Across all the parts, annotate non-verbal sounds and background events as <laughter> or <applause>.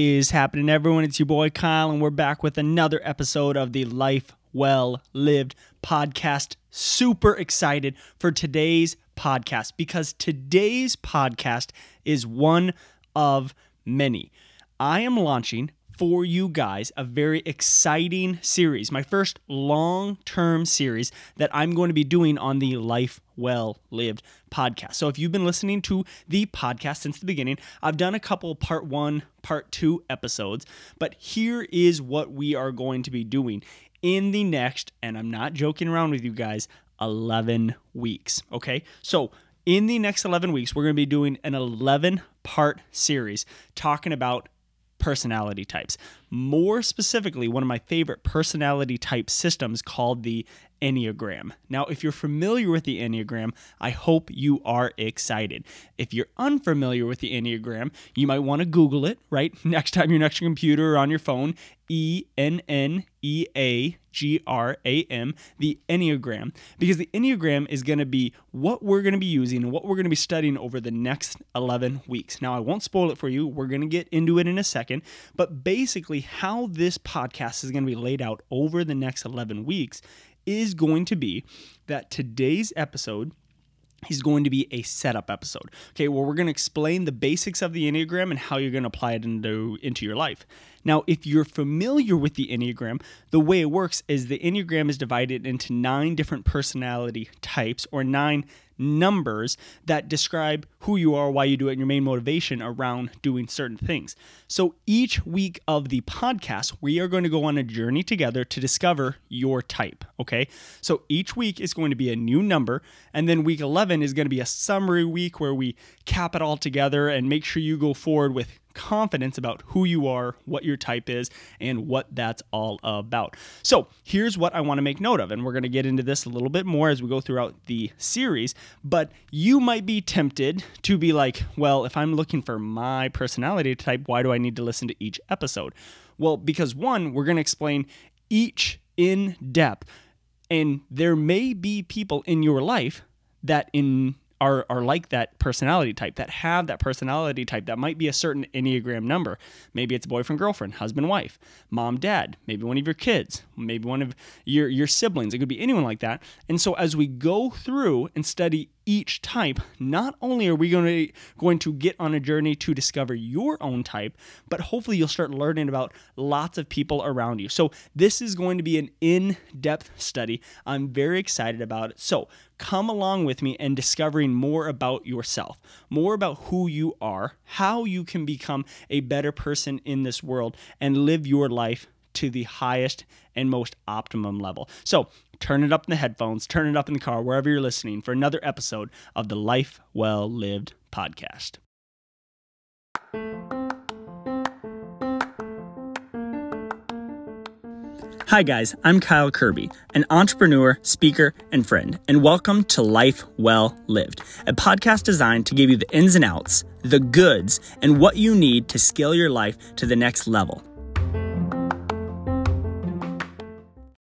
is happening, everyone? It's your boy Kyle, and we're back with another episode of the Life Well Lived podcast. Super excited for today's podcast because today's podcast is one of many. I am launching for you guys a very exciting series, my first long term series that I'm going to be doing on the Life Well Lived podcast. So, if you've been listening to the podcast since the beginning, I've done a couple part one, part two episodes, but here is what we are going to be doing in the next, and I'm not joking around with you guys, 11 weeks. Okay. So, in the next 11 weeks, we're going to be doing an 11 part series talking about personality types. More specifically, one of my favorite personality type systems called the Enneagram. Now, if you're familiar with the Enneagram, I hope you are excited. If you're unfamiliar with the Enneagram, you might want to Google it, right? <laughs> Next time you're next to your computer or on your phone, E N N E A G R A M, the Enneagram, because the Enneagram is going to be what we're going to be using and what we're going to be studying over the next 11 weeks. Now, I won't spoil it for you. We're going to get into it in a second, but basically, how this podcast is going to be laid out over the next 11 weeks is going to be that today's episode is going to be a setup episode. Okay, well, we're going to explain the basics of the Enneagram and how you're going to apply it into, into your life. Now, if you're familiar with the Enneagram, the way it works is the Enneagram is divided into nine different personality types or nine numbers that describe who you are, why you do it, and your main motivation around doing certain things. So each week of the podcast, we are going to go on a journey together to discover your type. Okay. So each week is going to be a new number. And then week 11 is going to be a summary week where we cap it all together and make sure you go forward with confidence about who you are, what your type is, and what that's all about. So, here's what I want to make note of, and we're going to get into this a little bit more as we go throughout the series. But you might be tempted to be like, well, if I'm looking for my personality type, why do I need to listen to each episode? Well, because one, we're going to explain each in depth, and there may be people in your life that in are are like that personality type that have that personality type that might be a certain enneagram number. Maybe it's boyfriend girlfriend husband wife mom dad maybe one of your kids maybe one of your your siblings. It could be anyone like that. And so as we go through and study each type, not only are we going to, going to get on a journey to discover your own type, but hopefully you'll start learning about lots of people around you. So, this is going to be an in depth study. I'm very excited about it. So, come along with me and discovering more about yourself, more about who you are, how you can become a better person in this world, and live your life to the highest and most optimum level. So, turn it up in the headphones, turn it up in the car, wherever you're listening, for another episode of the Life Well Lived podcast. Hi, guys, I'm Kyle Kirby, an entrepreneur, speaker, and friend, and welcome to Life Well Lived, a podcast designed to give you the ins and outs, the goods, and what you need to scale your life to the next level.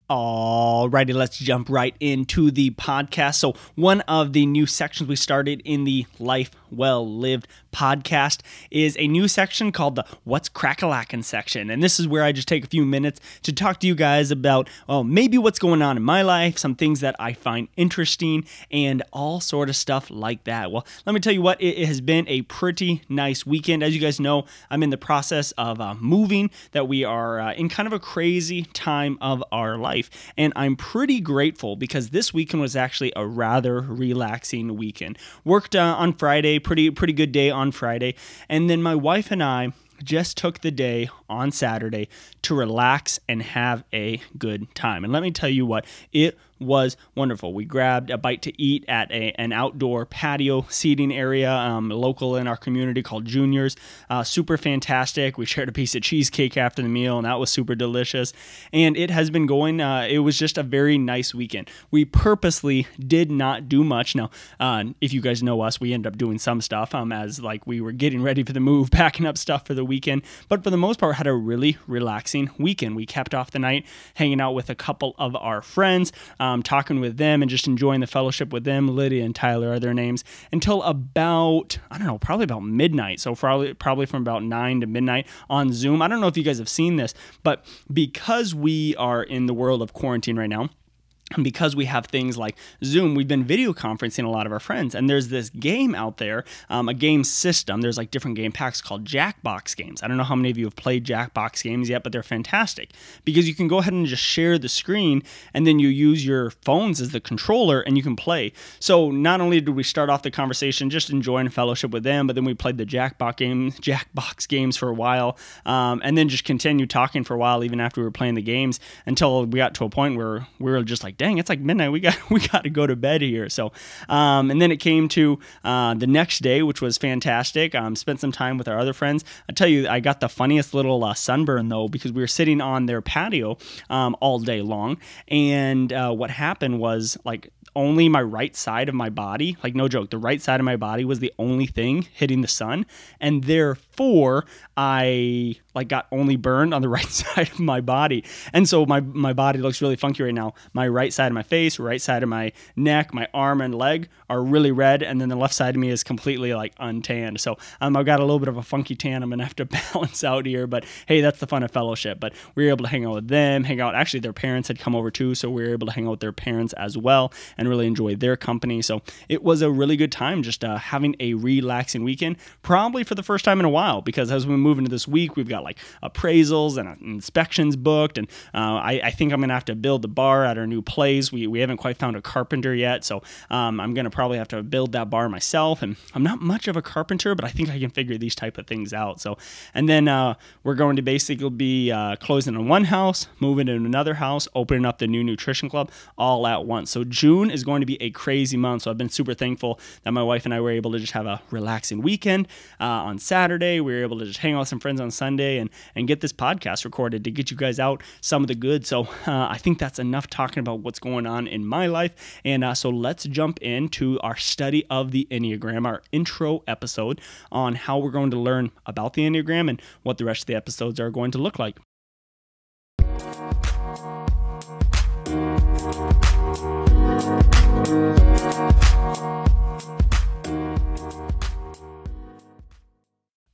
Alrighty, let's jump right into the podcast. So, one of the new sections we started in the Life Well Lived podcast is a new section called the What's Crackalackin' section. And this is where I just take a few minutes to talk to you guys about, well, maybe what's going on in my life, some things that I find interesting, and all sort of stuff like that. Well, let me tell you what, it, has been a pretty nice weekend. As you guys know, I'm in the process of uh, moving, that we are uh, in kind of a crazy time of our life. And I'm pretty grateful because this weekend was actually a rather relaxing weekend. Worked uh, on Friday, pretty pretty good day on Friday, and then my wife and I just took the day on Saturday to relax and have a good time. And let me tell you what, it was wonderful. We grabbed a bite to eat at a, an outdoor patio seating area, um, local in our community called Juniors. Uh, super fantastic. We shared a piece of cheesecake after the meal, and that was super delicious. And it has been going, uh, it was just a very nice weekend. We purposely did not do much. Now, uh, if you guys know us, we end up doing some stuff um, as like we were getting ready for the move, <laughs> packing up stuff for the weekend. But for the most part, had a really relaxing weekend. We kept off the night hanging out with a couple of our friends. um, Um, talking with them and just enjoying the fellowship with them. Lydia and Tyler are their names until about I don't know, probably about midnight. So probably probably from about nine to midnight on Zoom. I don't know if you guys have seen this, but because we are in the world of quarantine right now and because we have things like Zoom, we've been video conferencing a lot of our friends. And there's this game out there, um, a game system. There's like different game packs called Jackbox games. I don't know how many of you have played Jackbox games yet, but they're fantastic because you can go ahead and just share the screen and then you use your phones as the controller and you can play. So not only did we start off the conversation just enjoying fellowship with them, but then we played the Jackbox games, Jackbox games for a while, um, and then just continued talking for a while even after we were playing the games until we got to a point where we were just like dang, it's like midnight. We got <laughs> we got to go to bed here. So, um, and then it came to uh, the next day, which was fantastic. Um, spent some time with our other friends. I tell you, I got the funniest little uh, sunburn though because we were sitting on their patio um, all day long, and uh, what happened was like only my right side of my body, like no joke, the right side of my body was the only thing hitting the sun, and therefore I like got only burned on the <laughs> right side of my body. And so my my body looks really funky right now. My right side of my face, right side of my neck, my arm and leg are really red, and then the left side of me is completely like untanned. So um, I've got a little bit of a funky tan. I'm gonna have to <laughs> balance out here, but hey, that's the fun of fellowship. But we were able to hang out with them, hang out. Actually, their parents had come over too, so we were able to hang out with their parents as well and really enjoy their company. So it was a really good time, just uh, having a relaxing weekend, probably for the first time in a while. Because as we move into this week, we've got like appraisals and uh, inspections booked, and uh, I, I, think I'm gonna have to build the bar at our new place. We we haven't quite found a carpenter yet, so um, I'm gonna probably have to build that bar myself. And I'm not much of a carpenter, but I think I can figure these type of things out. So, and then uh, we're going to basically be uh, closing in one house, moving in another house, opening up the new nutrition club all at once. So June is going to be a crazy month. So I've been super thankful that my wife and I were able to just have a relaxing weekend uh, on Saturday. We were able to just hang out with some friends on Sunday and and get this podcast recorded to get you guys out some of the good. So <laughs> uh, I think that's enough talking about what's going on in my life. And uh, so let's jump into our study of the Enneagram, our intro episode on how we're going to learn about the Enneagram and what the rest of the episodes are going to look like.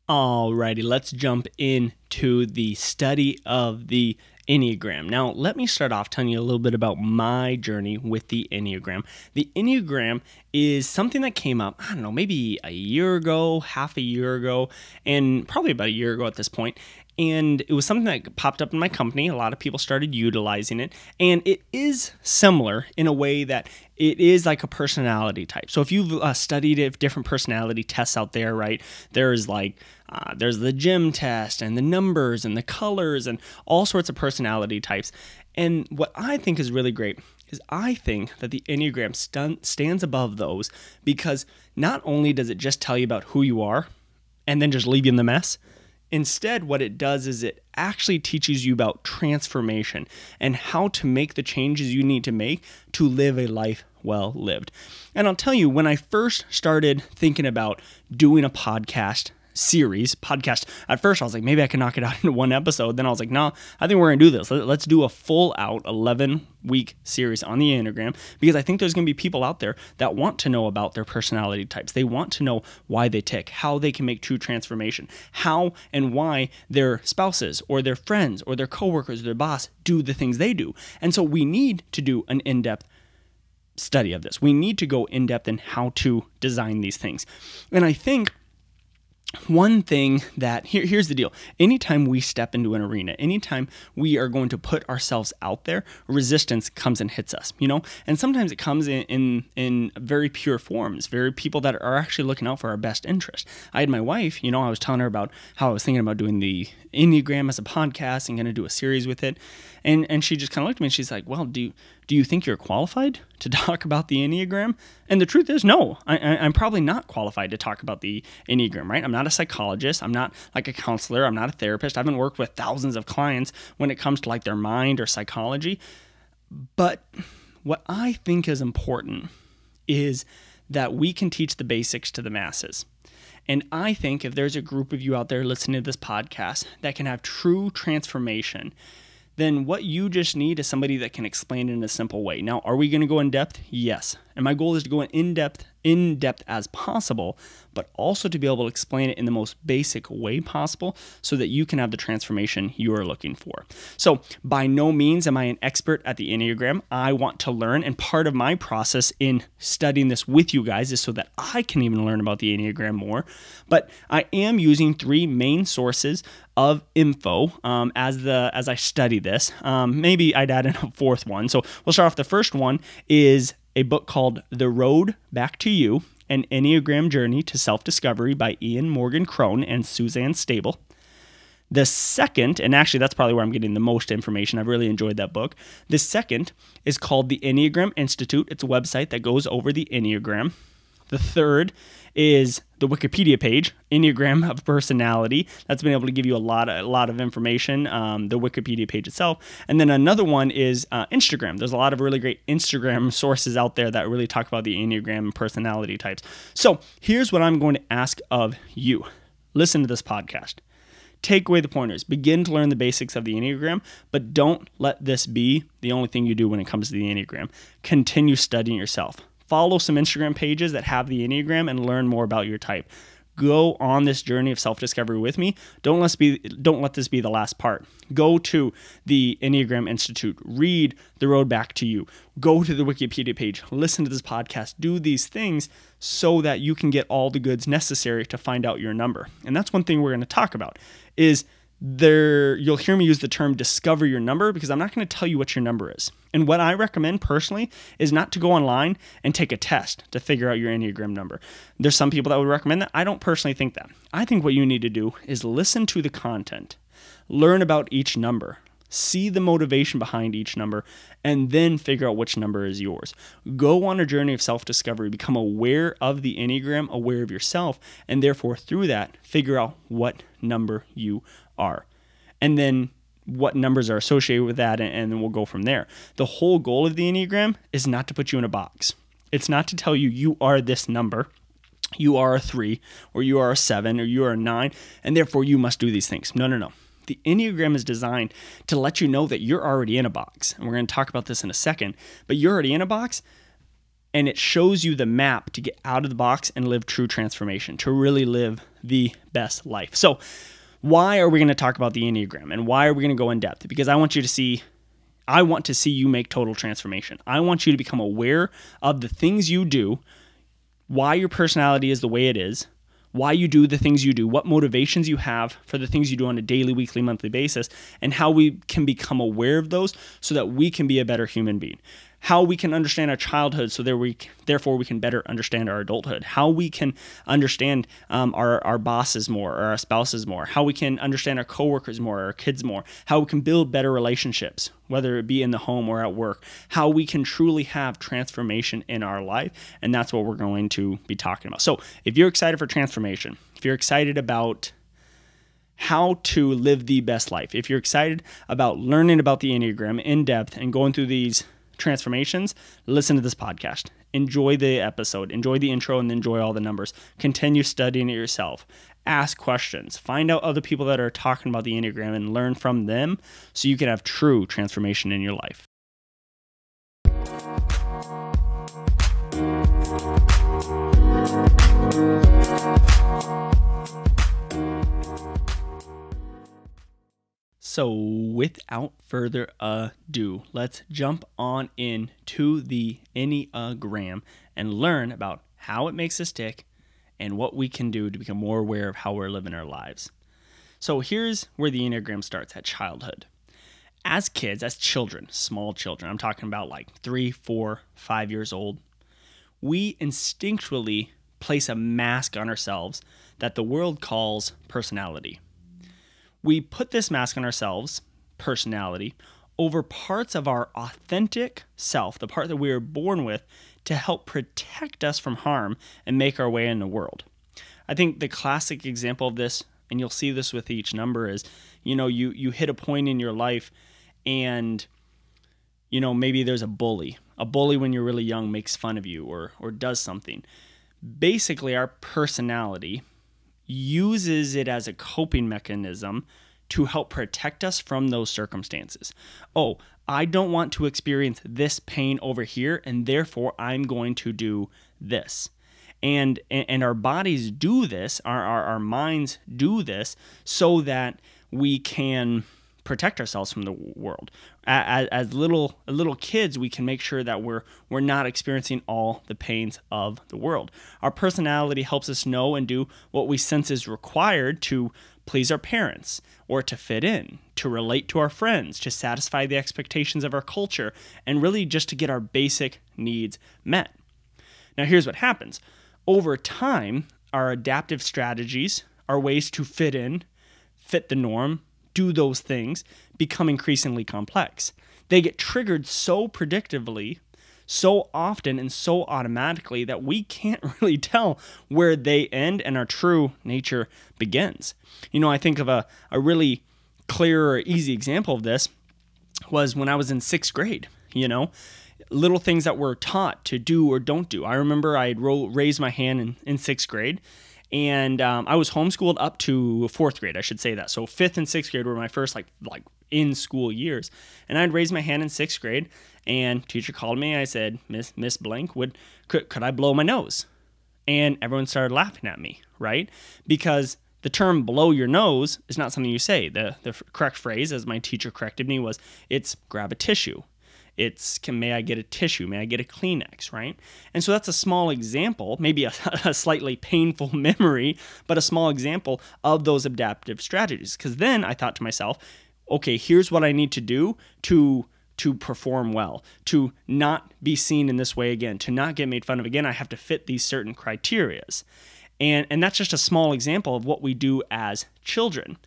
Alrighty, let's jump into the study of the Enneagram. Now, let me start off telling you a little bit about my journey with the Enneagram. The Enneagram is something that came up, I don't know, maybe a year ago, half a year ago, and probably about a year ago at this point. And it was something that popped up in my company. A lot of people started utilizing it. And it is similar in a way that it is like a personality type. So if you've uh, studied if different personality tests out there, right? There's like uh, there's the gym test and the numbers and the colors and all sorts of personality types. And what I think is really great is I think that the Enneagram st- stands above those because not only does it just tell you about who you are and then just leave you in the mess, Instead, what it does is it actually teaches you about transformation and how to make the changes you need to make to live a life well lived. And I'll tell you, when I first started thinking about doing a podcast series podcast. At first, I was like, maybe I can knock it out <laughs> into one episode. Then I was like, no, I think we're gonna do this. Let's do a full out 11 week series on the Enneagram because I think there's gonna be people out there that want to know about their personality types. They want to know why they tick, how they can make true transformation, how and why their spouses or their friends or their coworkers or their boss do the things they do. And so we need to do an in depth study of this. We need to go in depth in how to design these things. And I think one thing that here, here's the deal. Anytime we step into an arena anytime we are going to put ourselves out there resistance comes and hits us you know? And sometimes it comes in in, in very pure forms very people that are actually looking out for our best interest. I had my wife you know i was telling her about how i was thinking about doing the enneagram as a podcast and going to do a series with it and and she just kind of looked at me and she's like well do you do you think you're qualified to <laughs> talk about the Enneagram? And the truth is, no, I, am probably not qualified to talk about the Enneagram, right? I'm not a psychologist. I'm not like a counselor. I'm not a therapist. I haven't worked with thousands of clients when it comes to like their mind or psychology. But what I think is important is that we can teach the basics to the masses. And I think if there's a group of you out there listening to this podcast that can have true transformation, then what you just need is somebody that can explain it in a simple way. Now, are we going to go in depth? Yes. And my goal is to go in depth, in depth as possible, but also to be able to explain it in the most basic way possible so that you can have the transformation you are looking for. So, by no means am I an expert at the Enneagram. I want to learn, and part of my process in studying this with you guys is so that I can even learn about the Enneagram more. But I am using three main sources of info um, as the as I study this. Um, maybe I'd add in a fourth one. So we'll start off. The first one is a book called The Road Back to You: An Enneagram Journey to Self-Discovery by Ian Morgan Cron and Suzanne Stabile. The second, and actually that's probably where I'm getting the most information. I've really enjoyed that book. The second is called the Enneagram Institute. It's a website that goes over the Enneagram. The third is the Wikipedia page, Enneagram of Personality. That's been able to give you a lot of, a lot of information, um, the Wikipedia page itself. And then another one is uh, Instagram. There's a lot of really great Instagram sources out there that really talk about the Enneagram personality types. So here's what I'm going to ask of you listen to this podcast. Take away the pointers. Begin to learn the basics of the Enneagram, but don't let this be the only thing you do when it comes to the Enneagram. Continue studying yourself follow some Instagram pages that have the Enneagram and learn more about your type. Go on this journey of self-discovery with me. Don't let be don't let this be the last part. Go to the Enneagram Institute, read The Road Back to You. Go to the Wikipedia page, listen to this podcast, do these things so that you can get all the goods necessary to find out your number. And that's one thing we're going to talk about is there you'll hear me use the term discover your number because I'm not going to tell you what your number is. And what I recommend personally is not to go online and take a test to figure out your Enneagram number. There's some people that would recommend that. I don't personally think that. I think what you need to do is listen to the content, learn about each number, see the motivation behind each number, and then figure out which number is yours. Go on a journey of self discovery, become aware of the Enneagram, aware of yourself, and therefore through that, figure out what number you are. And then what numbers are associated with that, and, then we'll go from there. The whole goal of the Enneagram is not to put you in a box. It's not to tell you you are this number, you are a three, or you are a seven, or you are a nine, and therefore you must do these things. No, no, no. The Enneagram is designed to let you know that you're already in a box. And we're going to talk about this in a second, but you're already in a box and it shows you the map to get out of the box and live true transformation, to really live the best life. So, why are we going to talk about the Enneagram and why are we going to go in depth? Because I want you to see, I want to see you make total transformation. I want you to become aware of the things you do, why your personality is the way it is, why you do the things you do, what motivations you have for the things you do on a daily, weekly, monthly basis, and how we can become aware of those so that we can be a better human being how we can understand our childhood so there we therefore we can better understand our adulthood. How we can understand um, our, our bosses more or our spouses more. How we can understand our coworkers more or our kids more. How we can build better relationships whether it be in the home or at work. How we can truly have transformation in our life and that's what we're going to be talking about. So if you're excited for transformation if you're excited about how to live the best life. If you're excited about learning about the Enneagram in depth and going through these transformations, listen to this podcast. Enjoy the episode, enjoy the intro, and enjoy all the numbers. Continue studying it yourself. Ask questions. Find out other people that are talking about the Enneagram and learn from them so you can have true transformation in your life. So, without further ado, let's jump on in to the Enneagram and learn about how it makes us tick and what we can do to become more aware of how we're living our lives. So, here's where the Enneagram starts at childhood. As kids, as children, small children, I'm talking about like three, four, five years old, we instinctually place a mask on ourselves that the world calls personality we put this mask on ourselves, personality, over parts of our authentic self, the part that we are born with, to help protect us from harm and make our way in the world. I think the classic example of this, and you'll see this with each number, is you know, you you hit a point in your life and you know, maybe there's a bully. A bully when you're really young makes fun of you or or does something. Basically, our personality uses it as a coping mechanism to help protect us from those circumstances. Oh, I don't want to experience this pain over here, and therefore I'm going to do this. And, and our bodies do this, our, our, our minds do this so that we can protect ourselves from the world. As, as, little little kids, we can make sure that we're we're not experiencing all the pains of the world. Our personality helps us know and do what we sense is required to please our parents or to fit in, to relate to our friends, to satisfy the expectations of our culture, and really just to get our basic needs met. Now, here's what happens over time, our adaptive strategies, our ways to fit in, fit the norm, do those things become increasingly complex. They get triggered so predictably so often and so automatically that we can't <laughs> really tell where they end and our true nature begins. You know, I think of a, a really clear or easy example of this was when I was in sixth grade, you know, little things that were taught to do or don't do. I remember I raised my hand in, in sixth grade and um, I was homeschooled up to fourth grade, I should say that. So fifth and sixth grade were my first like like in school years, and I'd raised my hand in sixth grade, and teacher called me. I said, Miss Miss Blank, would could could I blow my nose? And everyone started laughing at me, right? Because the term blow your nose is not something you say. The the correct phrase, as my teacher corrected me, was it's grab a tissue. It's can may I get a tissue? May I get a Kleenex? Right? And so that's a small example, maybe a, <laughs> a slightly painful <laughs> memory, but a small example of those adaptive strategies. Because then I thought to myself, okay, here's what I need to do to to perform well, to not be seen in this way again, to not get made fun of again. I have to fit these certain criterias. And, and that's just a small example of what we do as children.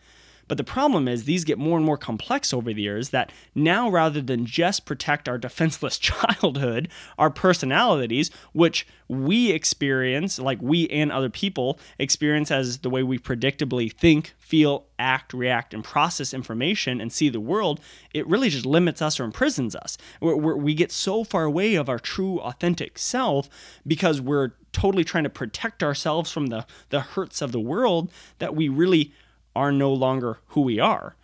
But the problem is these get more and more complex over the years that now rather than just protect our defenseless <laughs> childhood, our personalities, which we experience, like we and other people experience as the way we predictably think, feel, act, react, and process information and see the world, it really just limits us or imprisons us. We're, we're, we get so far away of our true, authentic self because we're totally trying to protect ourselves from the, the hurts of the world that we really are no longer who we are.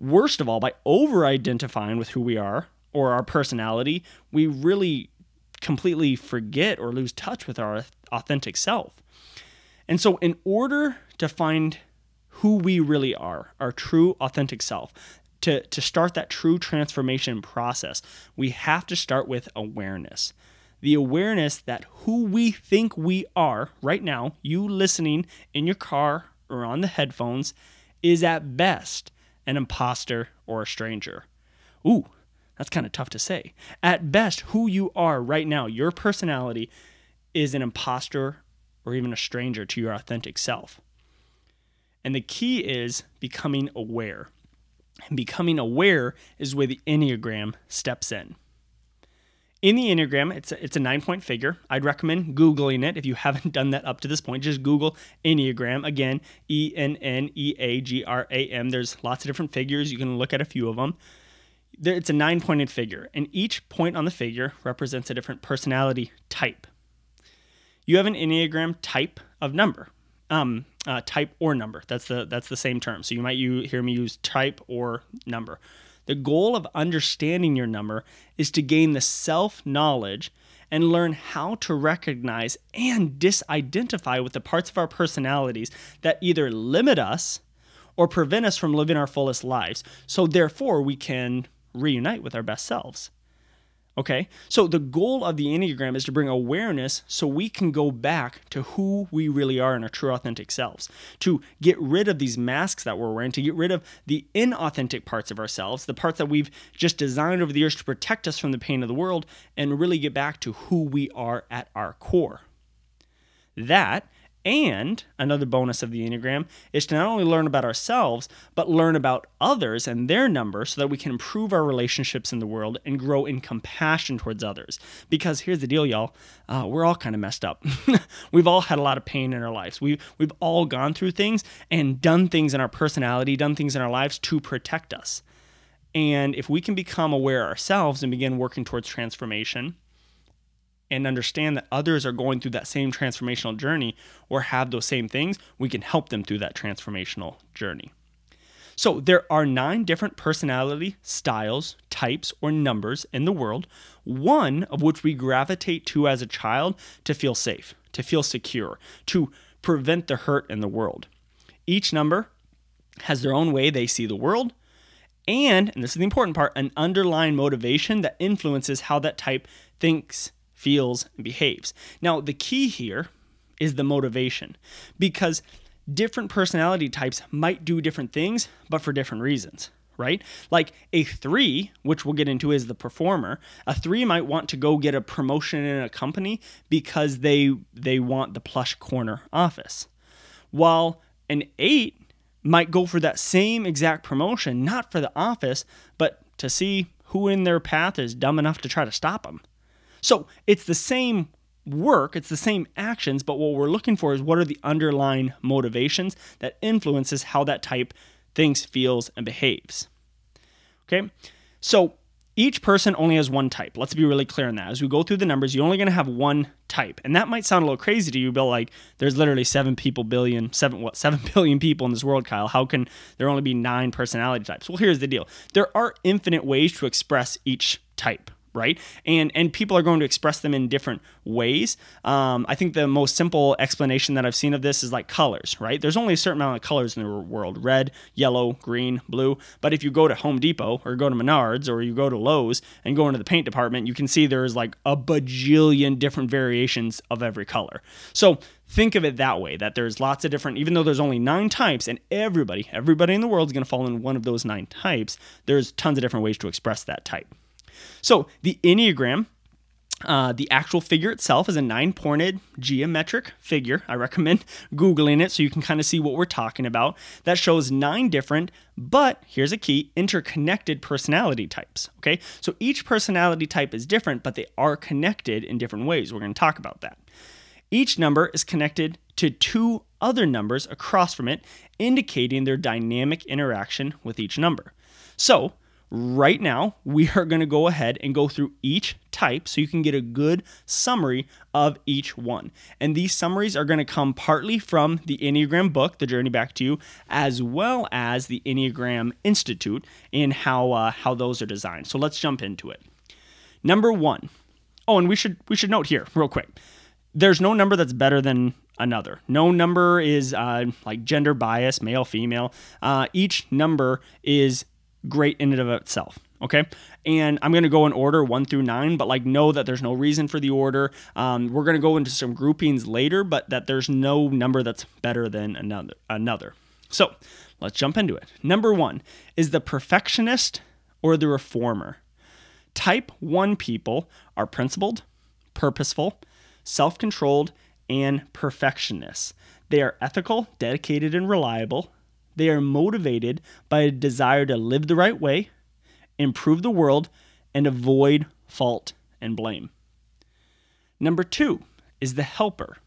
Worst of all, by over identifying with who we are or our personality, we really completely forget or lose touch with our authentic self. And so, in order to find who we really are, our true authentic self, to, to start that true transformation process, we have to start with awareness. The awareness that who we think we are right now, you listening in your car or on the headphones, is at best an imposter or a stranger. Ooh, that's kind of tough to say. At best, who you are right now, your personality, is an imposter or even a stranger to your authentic self. And the key is becoming aware. And becoming aware is where the Enneagram steps in. In the Enneagram, it's a, it's a nine point figure. I'd recommend Googling it if you <laughs> haven't done that up to this point. Just Google Enneagram. Again, E N N E A G R A M. There's lots of different figures. You can look at a few of them. It's a nine pointed figure, and each point on the figure represents a different personality type. You have an Enneagram type of number. Um, uh, type or number. That's the that's the same term. So you might you hear me use type or number. The goal of understanding your number is to gain the self knowledge and learn how to recognize and disidentify with the parts of our personalities that either limit us or prevent us from living our fullest lives. So, therefore, we can reunite with our best selves. Okay, so the goal of the Enneagram is to bring awareness so we can go back to who we really are in our true authentic selves, to get rid of these masks that we're wearing, to get rid of the inauthentic parts of ourselves, the parts that we've just designed over the years to protect us from the pain of the world, and really get back to who we are at our core. That and another bonus of the Enneagram is to not only learn about ourselves, but learn about others and their numbers so that we can improve our relationships in the world and grow in compassion towards others. Because here's the deal, y'all uh, we're all kind of messed up. <laughs> we've all had a lot of pain in our lives. We've, we've all gone through things and done things in our personality, done things in our lives to protect us. And if we can become aware ourselves and begin working towards transformation, and understand that others are going through that same transformational journey or have those same things, we can help them through that transformational journey. So there are nine different personality styles, types, or numbers in the world, one of which we gravitate to as a child to feel safe, to feel secure, to prevent the hurt in the world. Each number has their own way they see the world, and, and this is the important part, an underlying motivation that influences how that type thinks, feels, and behaves. Now, the key here is the motivation because different personality types might do different things, but for different reasons, right? Like a three, which we'll get into is the performer, a three might want to go get a promotion in a company because they they want the plush corner office. While an eight might go for that same exact promotion, not for the office, but to see who in their path is dumb enough to try to stop them. So it's the same work, it's the same actions, but what we're looking for is what are the underlying motivations that influences how that type thinks, feels, and behaves. Okay? So each person only has one type. Let's be really clear on that. As we go through the numbers, you're only going to have one type. And that might sound a little crazy to you, but like there's literally 7 people billion, 7 what, 7 <laughs> billion people in this world, Kyle. How can there only be 9 personality types? Well, here's the deal. There are infinite ways to express each type right? And and people are going to express them in different ways. Um, I think the most simple explanation that I've seen of this is like colors, right? There's only a certain amount of colors in the world: red, yellow, green, blue. But if you go to Home Depot or go to Menards or you go to Lowe's and go into the paint department, you can see there's like a bajillion different variations of every color. So think of it that way that there's lots of different even though there's only nine types and everybody everybody in the world is going to fall in one of those nine types there's tons of different ways to express that type so the Enneagram, uh, the actual figure itself is a nine pointed geometric figure. I recommend <laughs> Googling it so you can kind of see what we're talking about. That shows nine different, but here's a key interconnected personality types. Okay, so each personality type is different, but they are connected in different ways. We're going to talk about that. Each number is connected to two other numbers across from it, indicating their dynamic interaction with each number. So, right now, we <laughs> are going to go ahead and go through each type so you can get a good summary of each one. And these summaries are going to come partly from the Enneagram book, The Journey Back to You, as well as the Enneagram Institute and how uh, how those are designed. So let's jump into it. Number one. Oh, and we should we should note here real quick. There's no number that's better than another. No number is uh, like gender bias, male, female. Uh, each number is great in and of itself. Okay. And I'm going to go in order one through nine, but like know that there's no reason for the order. Um, we're going to go into some groupings later, but that there's no number that's better than another. another. So let's jump into it. Number one is the perfectionist or the reformer. Type one people are principled, purposeful, self controlled, and perfectionists. They are ethical, dedicated, and reliable. They are motivated by a desire to live the right way, improve the world, and avoid fault and blame. Number two is the helper.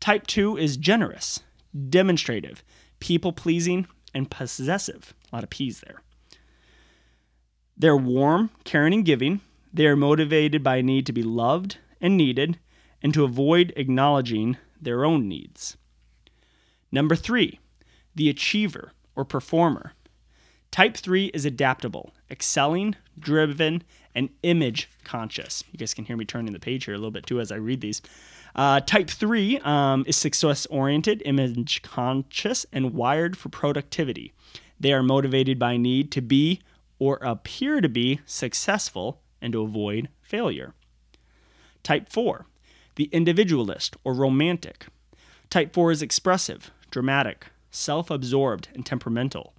Type two is generous, demonstrative, people pleasing, and possessive. A lot of P's there. They're warm, caring, and giving. They are motivated by a need to be loved and needed and to avoid acknowledging their own needs. Number three the achiever or performer. Type 3 is adaptable, excelling, driven, and image conscious. You guys can hear me turning the page here a little bit too as I read these. Uh, type 3 um, is success oriented, image conscious, and wired for productivity. They are motivated by need to be or appear to be successful and to avoid failure. Type 4, the individualist or romantic. Type 4 is expressive, dramatic, self absorbed, and temperamental.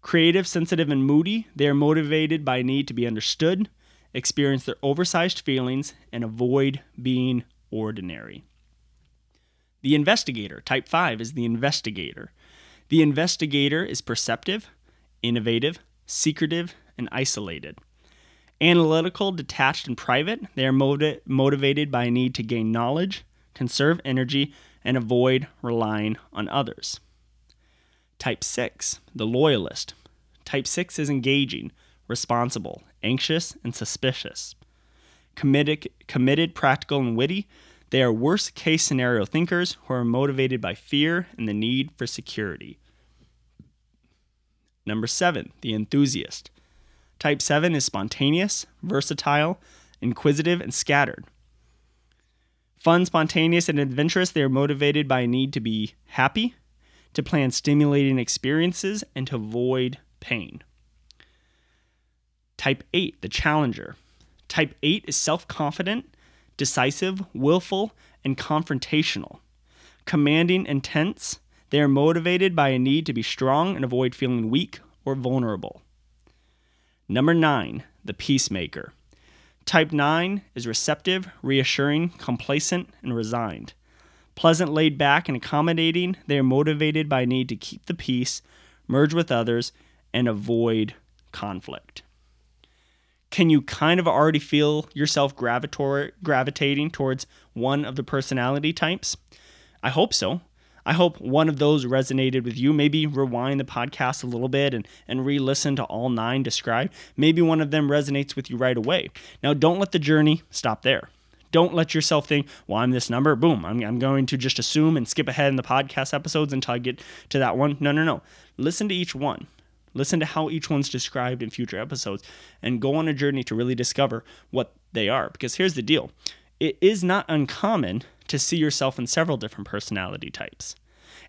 Creative, sensitive, and moody, they are motivated by a need to be understood, experience their oversized feelings, and avoid being ordinary. The investigator, type 5, is the investigator. The investigator is perceptive, innovative, secretive, and isolated. Analytical, detached, and private, they are motiv- motivated by a need to gain knowledge, conserve energy, and avoid relying on others. Type 6, the loyalist. Type 6 is engaging, responsible, anxious, and suspicious. Committed, committed, practical, and witty, they are worst case scenario thinkers who are motivated by fear and the need for security. Number seven, the enthusiast. Type seven is spontaneous, versatile, inquisitive, and scattered. Fun, spontaneous, and adventurous, they are motivated by a need to be happy, to plan stimulating experiences, and to avoid pain. Type 8, the challenger. Type 8 is self confident, decisive, willful, and confrontational. Commanding and tense, they are motivated by a need to be strong and avoid feeling weak or vulnerable. Number 9, the peacemaker. Type 9 is receptive, reassuring, complacent, and resigned. Pleasant, laid back, and accommodating, they are motivated by a need to keep the peace, merge with others, and avoid conflict. Can you kind of already feel yourself gravitating towards one of the personality types? I hope so. I hope one of those resonated with you. Maybe rewind the podcast a little bit and, and re listen to all nine described. Maybe one of them resonates with you right away. Now, don't let the journey stop there. Don't let yourself think, well, I'm this number, boom, I'm, I'm going to just assume and skip ahead in the podcast episodes until I get to that one. No, no, no. Listen to each one. Listen to how each one's described in future episodes and go on a journey to really discover what they are. Because here's the deal it is not uncommon to see yourself in several different personality types.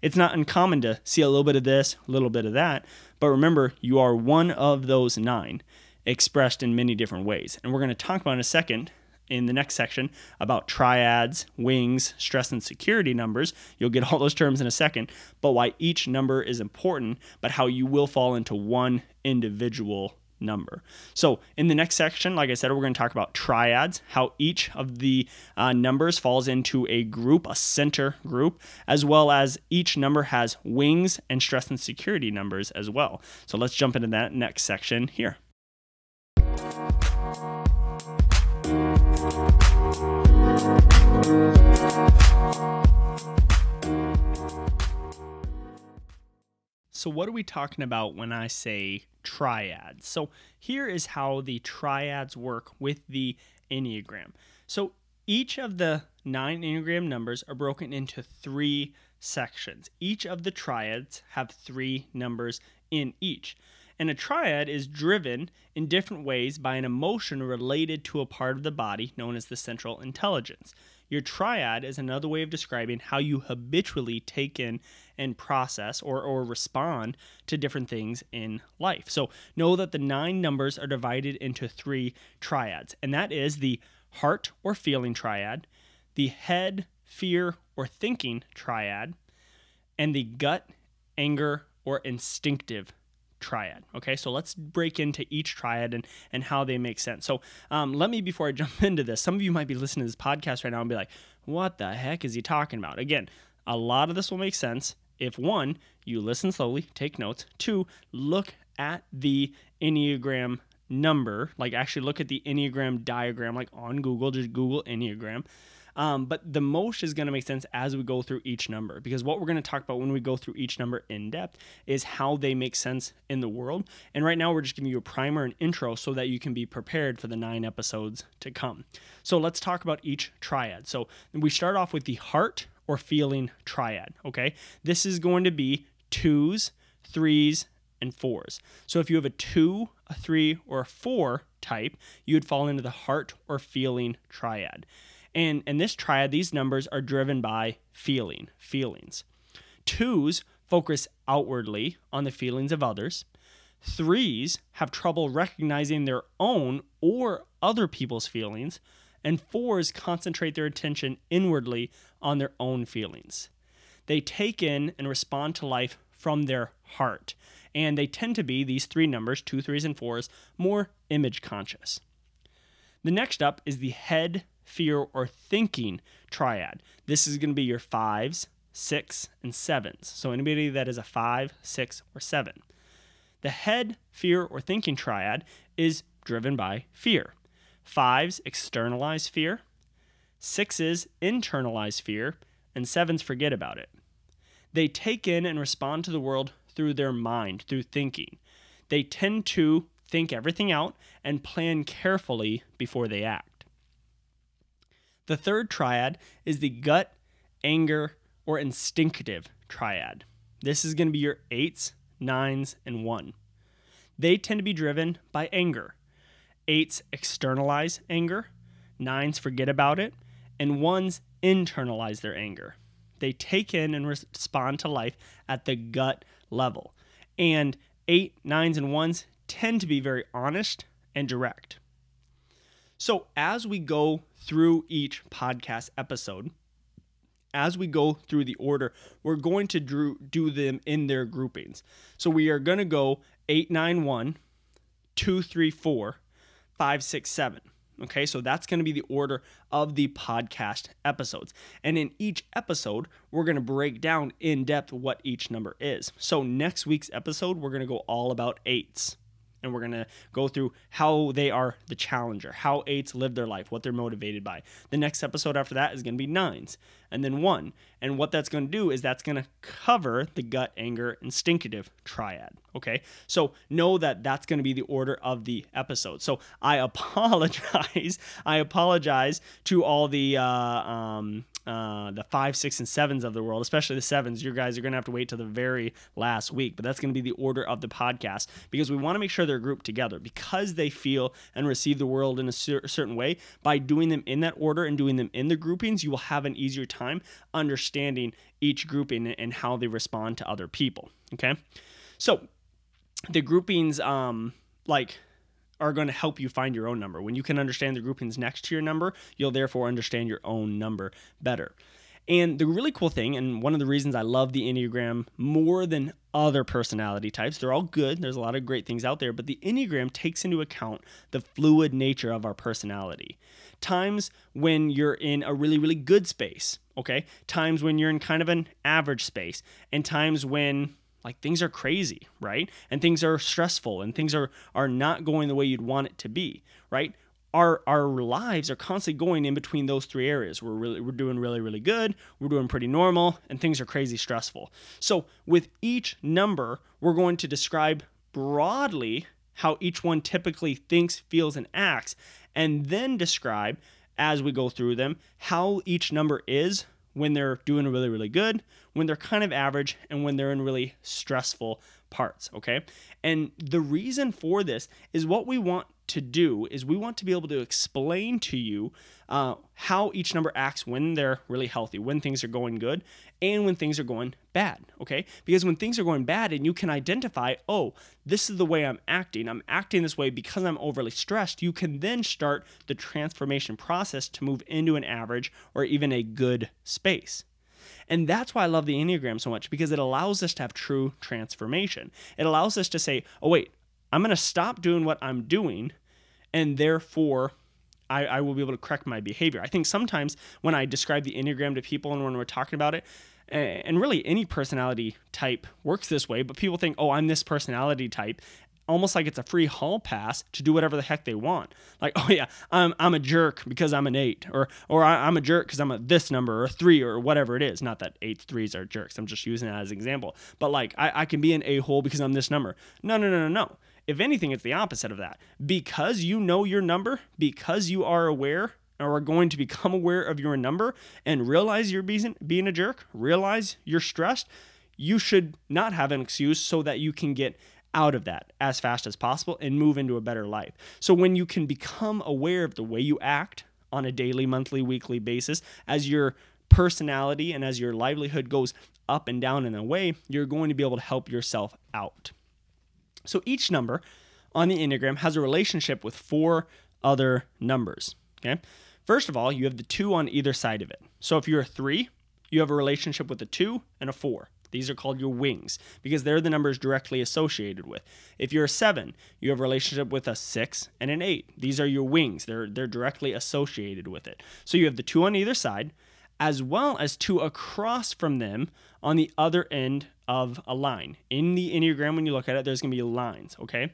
It's not uncommon to see a little bit of this, a little bit of that, but remember, you are one of those nine expressed in many different ways. And we're going to talk about in a second in the next section about triads, wings, stress and security numbers. You'll get all those terms in a second, but why each number is important, but how you will fall into one individual number. So, in the next section, like I said, we're going to talk about triads, how each of the uh, numbers falls into a group, a center group, as well as each number has wings and stress and security numbers as well. So, let's jump into that next section here. So, what are we talking about when I say triads? So, here is how the triads work with the Enneagram. So, each of the nine Enneagram numbers are broken into three sections. Each of the triads have three numbers in each. And a triad is driven in different ways by an emotion related to a part of the body known as the central intelligence. Your triad is another way of describing how you habitually take in and process or, or respond to different things in life. So know that the nine numbers are divided into three triads, and that is the heart or feeling triad, the head, fear, or thinking triad, and the gut, anger, or instinctive triad. Okay, so let's break into each triad and, and how they make sense. So um, let me, before I <laughs> jump into this, some of you might be listening to this podcast right now and be like, what the heck is he talking about? Again, a lot of this will make sense if one, you listen slowly, take notes, two, look at the Enneagram number, like actually look at the Enneagram diagram, like on Google, just Google Enneagram. Um, but the most is going to make sense as we go through each number because what we're going to talk about when we go through each number in depth is how they make sense in the world. And right now, we're just giving you a primer and intro so that you can be prepared for the nine episodes to come. So let's talk about each triad. So we start off with the heart or feeling triad. Okay, this is going to be twos, threes, and fours. So if you have a two, a three, or a four type, you would fall into the heart or feeling triad. And in this triad, these numbers are driven by feeling, feelings. Twos focus outwardly on the feelings of others. Threes have trouble recognizing their own or other people's feelings. And fours concentrate their attention inwardly on their own feelings. They take in and respond to life from their heart. And they tend to be, these three numbers, two, threes, and fours, more image conscious. The next up is the head, fear, or thinking triad. This is going to be your fives, six, and sevens. So anybody that is a five, six, or seven. The head, fear, or thinking triad is driven by fear. Fives externalize fear, sixes internalize fear, and sevens forget about it. They take in and respond to the world through their mind, through thinking. They tend to think everything out and plan carefully before they act. The third triad is the gut, anger, or instinctive triad. This is going to be your eights, nines, and one. they tend to be driven by anger. Eights externalize anger, nines forget about it, and ones internalize their anger. They take in and respond to life at the gut level. And eight, nines, and ones tend to be very honest and direct. So, as we go through each podcast episode, as we go through the order, we're going to do them in their groupings. So, we are going to go 8, 9, 1, 2, 3, 4, 5, 6, 7. Okay, so that's going to be the order of the podcast episodes. And in each episode, we're going to break down in depth what each number is. So, next week's episode, we're going to go all about eights and we're going to go through how they are the challenger, how eights live their life, what they're motivated by. The next episode after that is going to be nines, and then one. And what that's going to do is that's going to cover the gut, anger, instinctive triad. Okay. So know that that's going to be the order of the episode. So I <laughs> apologize. I apologize to all the, uh, um, uh, the five, six, and sevens of the world, especially the sevens, you guys are going to have to wait till the very last week. But that's going to be the order of the podcast because we want to make sure they're grouped together because they feel and receive the world in a cer- certain way. By doing them in that order and doing them in the groupings, you will have an easier time understanding each grouping and how they respond to other people. Okay. So the groupings, um, like, are going to help you find your own number. When you can understand the groupings next to your number, you'll therefore understand your own number better. And the really cool thing, and one of the reasons I love the Enneagram more than other personality types, they're all good. There's a lot of great things out there, but the Enneagram takes into account the fluid nature of our personality. Times when you're in a really, really good space, okay? Times when you're in kind of an average space, and times when like things are crazy right? And things are stressful and things are are not going the way you'd want it to be right? Our our lives are constantly going in between those three areas. We're really we're doing really really good we're doing pretty normal and things are crazy stressful. So with each number we're going to describe broadly how each one typically thinks feels and acts and then describe as we go through them how each number is when they're doing really, really good, when they're kind of average, and when they're in really stressful parts. Okay. And the reason for this is what we want to do is we want to be able to explain to you uh, how each number acts when they're really healthy, when things are going good, and when things are going bad. Okay, because when things are going bad and you can identify, oh, this is the way I'm acting. I'm acting this way because I'm overly stressed. You can then start the transformation process to move into an average or even a good space. And that's why I love the Enneagram so much because it allows us to have true transformation. It allows us to say, oh, wait, I'm going to stop doing what I'm doing, and therefore I, I, will be able to correct my behavior. I think sometimes when I describe the Enneagram to people and when we're talking about it, and really any personality type works this way, but people think, oh, I'm this personality type. Almost like it's a free hall pass to do whatever the heck they want. Like, <laughs> oh yeah, I'm, I'm a jerk because I'm an eight, or or I'm a jerk because I'm a this number or three or whatever it is. Not that eights threes are jerks. I'm just using that as an example. But like, I, I can be an a hole because I'm this number. No, no, no, no, no if anything, it's the opposite of that. Because you know your number, because you are aware or are going to become <laughs> aware of your number and realize you're being, a jerk, realize you're stressed, you should not have an excuse so that you can get out of that as fast as possible and move into a better life. So when you can become aware of the way you act on a daily, monthly, weekly basis, as your personality and as your livelihood goes up and down in a way, you're going to be able to help yourself out. So each number on the Enneagram has a relationship with four other numbers. Okay. First of all, you have the two on either side of it. So if you're a three, you have a relationship with a two and a four. These are called your wings because they're the numbers directly associated with. If you're a seven, you have a relationship with a six and an eight. These are your wings. They're they're directly associated with it. So you have the two on either side, as well as two across from them on the other end of a line. In the Enneagram, when you look at it, there's going to be lines, okay?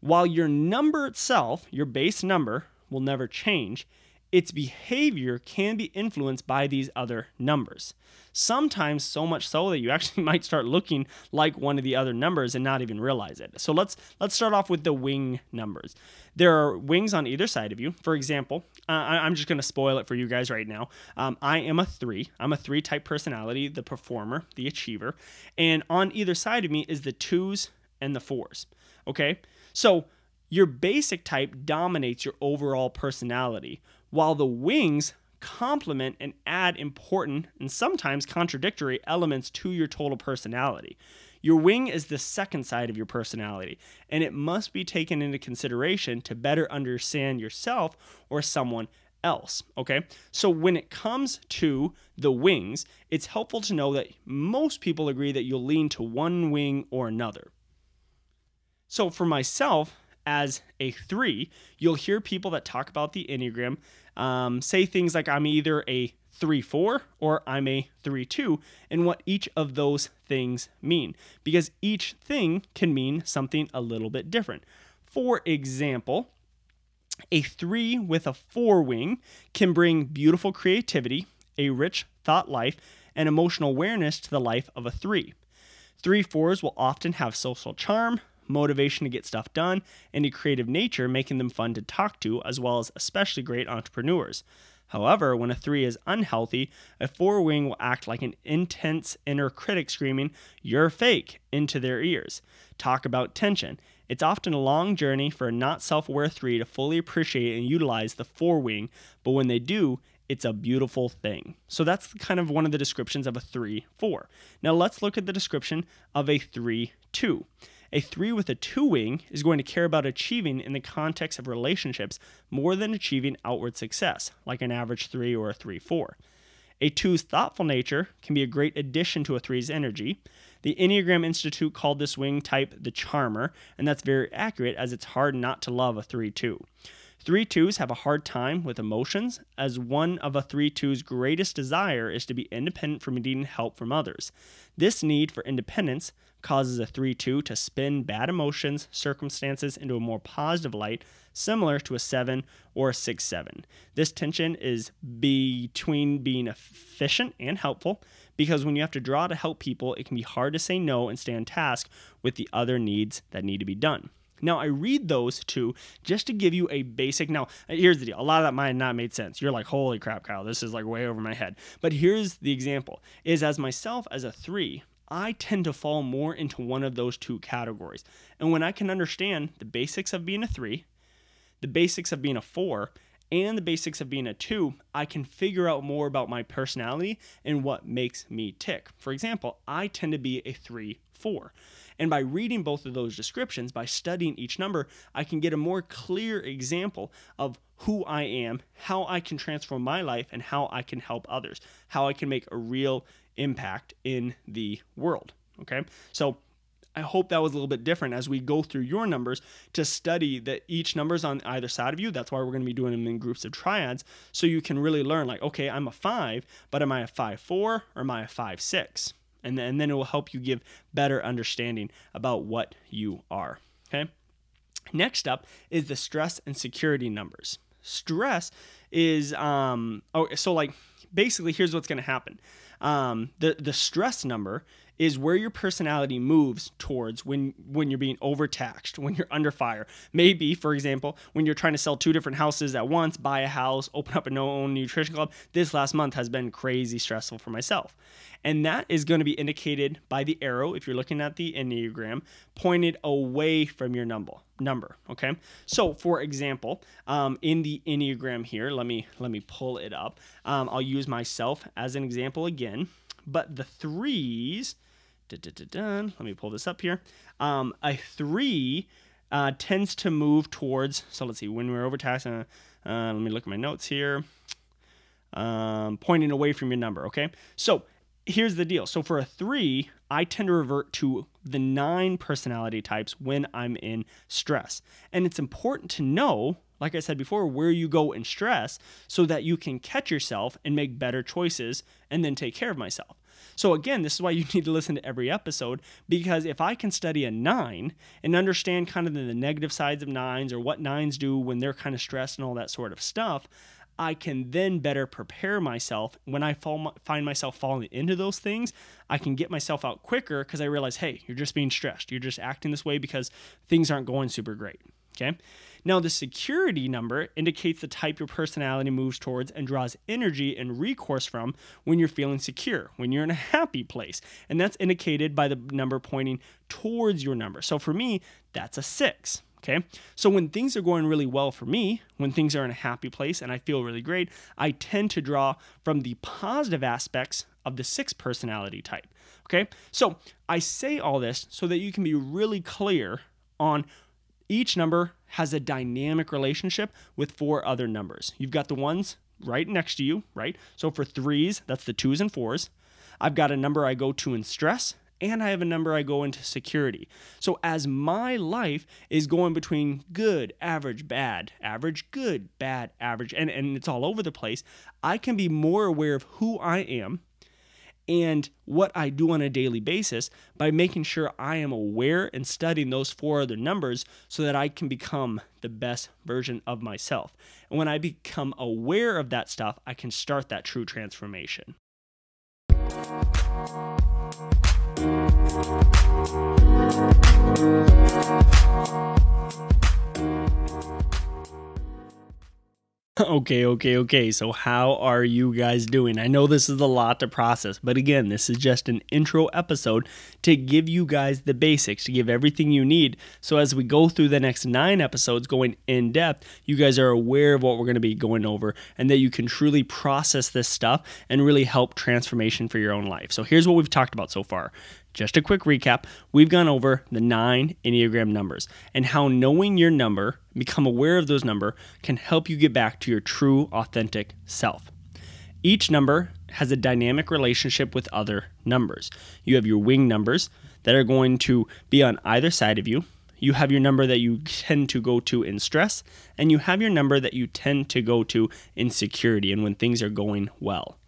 While your number itself, your base number, will never change, its behavior can be influenced by these other numbers. Sometimes so much so that you <laughs> actually might start looking like one of the other numbers and not even realize it. So let's let's start off with the wing numbers. There are wings on either side of you. For example, uh, I'm just going to spoil it for you guys right now. Um, I am a three. I'm a three type personality, the performer, the achiever, and on either side of me is the twos and the fours. Okay? So your basic type dominates your overall personality, while the wings complement and add important and sometimes contradictory elements to your total personality. Your wing is the second side of your personality, and it must be taken into consideration to better understand yourself or someone else. Okay, so when it comes to the wings, it's helpful to know that most people agree that you'll lean to one wing or another. So for myself, as a three, you'll hear people that talk about the Enneagram um, say things like, I'm either a 3 4 or I'm a 3 2, and what each of those things mean, because each thing can mean something a little bit different. For example, a 3 with a 4 wing can bring beautiful creativity, a rich thought life, and emotional awareness to the life of a 3. Three fours will often have social charm, motivation to get stuff done, and a creative nature, making them fun to talk to, as well as especially great entrepreneurs. However, when a 3 is unhealthy, a 4 wing will act like an intense inner critic screaming, You're fake, into their ears. Talk about tension. It's often a long journey for a not self aware 3 to fully appreciate and utilize the 4 wing, but when they do, it's a beautiful thing. So that's kind of one of the descriptions of a 3 4. Now let's look at the description of a 3 2. A three with a two wing is going to care about achieving in the context of relationships more than achieving outward success, like an average three or a three four. A two's thoughtful nature can be a great addition to a three's energy. The Enneagram Institute called this wing type the charmer, and that's very accurate as it's hard not to love a 3 2. Three twos have a hard time with emotions, as one of a three two's greatest desire is to be independent from needing help from others. This need for independence causes a 3 2 to spin bad emotions, circumstances into a more positive light, similar to a 7 or a 6 7. This tension is between being efficient and helpful because when you have to draw to help people, it can be hard to say no and stay on task with the other needs that need to be done. Now, I read those two just to give you a basic. Now, here's the deal. A lot of that might not made sense. You're like, holy crap, Kyle, this is like way over my head. But here's the example is as myself as a three, I tend to fall more into one of those two categories. And when I can understand the basics of being a three, the basics of being a four, and the basics of being a two, I can figure out more about my personality and what makes me tick. For example, I tend to be a three, four. And by reading both of those descriptions, by studying each number, I can get a more clear example of who I am, how I can transform my life, and how I can help others, how I can make a real impact in the world. Okay. So I hope that was a little bit different as we go through your numbers to study that each number's on either side of you. That's why we're going to be doing them in groups of triads so you can really learn like, okay, I'm a five, but am I a five four or am I a five six? And then, and then it will help you give better understanding about what you are. Okay. Next up is the stress and security numbers. Stress is um oh so like basically here's what's going to happen um, the the stress number is where your personality moves towards when when you're being overtaxed, when you're under fire. Maybe, for example, when you're trying to sell two different houses at once, buy a house, open up a no own nutrition club. This last month has been crazy stressful for myself. And that is going to be indicated by the arrow if you're looking at the Enneagram pointed away from your number number okay so for example um, in the enneagram here let me let me pull it up um, i'll use myself as an example again but the threes let me pull this up here. Um, a three uh, tends to move towards, so let's see, when we're overtaxed, uh, uh, let me look at my notes here. Um, pointing away from your number, okay? So here's the deal. So for a three, I tend to revert to the nine personality types when I'm in stress. And it's important to know, like I said before, where you go in stress so that you can catch yourself and make better choices and then take care of myself. So, again, this is why you <laughs> need to listen to every episode because if I can study a nine and understand kind of the negative sides of nines or what nines do when they're kind of stressed and all that sort of stuff, I can then better prepare myself when I fall, find myself falling into those things. I can get myself out quicker because I realize, hey, you're just being stressed. You're just acting this way because things aren't going super great. Okay. Now, the security number indicates the type your personality moves towards and draws energy and recourse from when you're feeling secure, when you're in a happy place. And that's indicated by the number pointing towards your number. So for me, that's a six. Okay. So when things are going really well for me, when things are in a happy place and I feel really great, I tend to draw from the positive aspects of the six personality type. Okay. So I say all this so that you can be really clear on each number has a dynamic relationship with four other numbers. You've got the ones right next to you, right? So for threes, that's the twos and fours. I've got a number I go to in stress, and I have a number I go into security. So as my life is going between good, average, bad, average, good, bad, average, and, and it's all over the place, I can be more aware of who I am and what I do on a daily basis by making sure I am aware and studying those four other numbers so that I can become the best version of myself. And when I become aware of that stuff, I can start that true transformation. <laughs> Okay, okay, okay. So, how are you guys doing? I know this is a lot to process, but again, this is just an intro episode to give you guys the basics, to give everything you need. So, as we go through the next nine episodes going in depth, you guys are aware of what we're going to be going over and that you can truly process this stuff and really help transformation for your own life. So, here's what we've talked about so far just a quick recap we've gone over the nine Enneagram numbers and how knowing your number, become aware of those number, can help you get back to your true, authentic self. Each number has a dynamic relationship with other numbers. You have your wing numbers that are going to be on either side of you. You have your number that you tend to go to in stress, and you have your number that you tend to go to in security and when things are going well.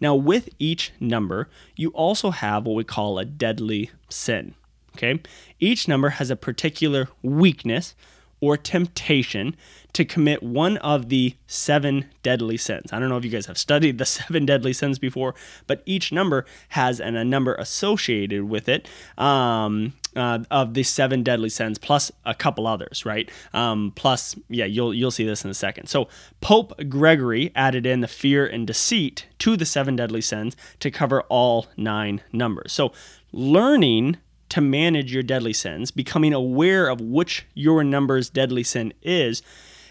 Now, with each number, you also have what we call a deadly sin. Okay? Each number has a particular weakness or temptation to commit one of the seven deadly sins. I don't know if you guys have studied the <laughs> seven deadly sins before, but each number has an, a number associated with it. Um, uh, of the seven deadly sins, plus a couple others, right? Um, plus, yeah, you'll you'll see this in a second. So Pope Gregory added in the fear and deceit to the seven deadly sins to cover all nine numbers. So learning to manage your deadly sins, becoming aware of which your number's deadly sin is,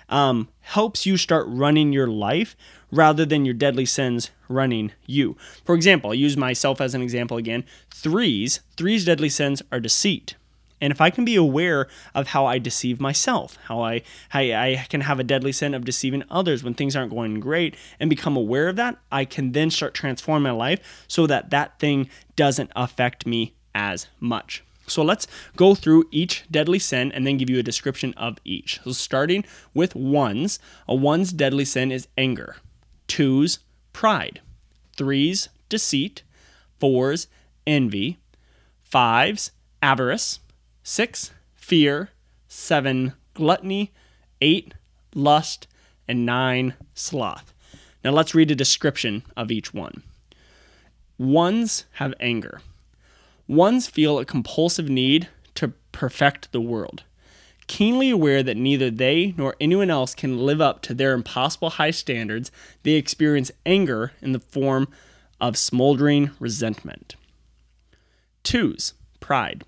um, helps you start running your life rather than your deadly sins running you. For example, I'll use myself as an example again. Threes, threes deadly sins are deceit. And if I can be aware of how I deceive myself, how I, how I can have a deadly sin of deceiving others when things aren't going great, and become aware of that, I can then start transforming my life so that that thing doesn't affect me as much. So let's go through each deadly sin and then give you a description of each. So starting with ones, a one's deadly sin is anger. Two's, pride. Three's, deceit. Four's, envy. Five's, avarice. Six, fear. Seven, gluttony. Eight, lust. And nine, sloth. Now let's read a description of each one. Ones have anger. Ones feel a compulsive need to perfect the world. Keenly aware that neither they nor anyone else can live up to their impossible high standards, they experience anger in the form of smoldering resentment. Twos, pride.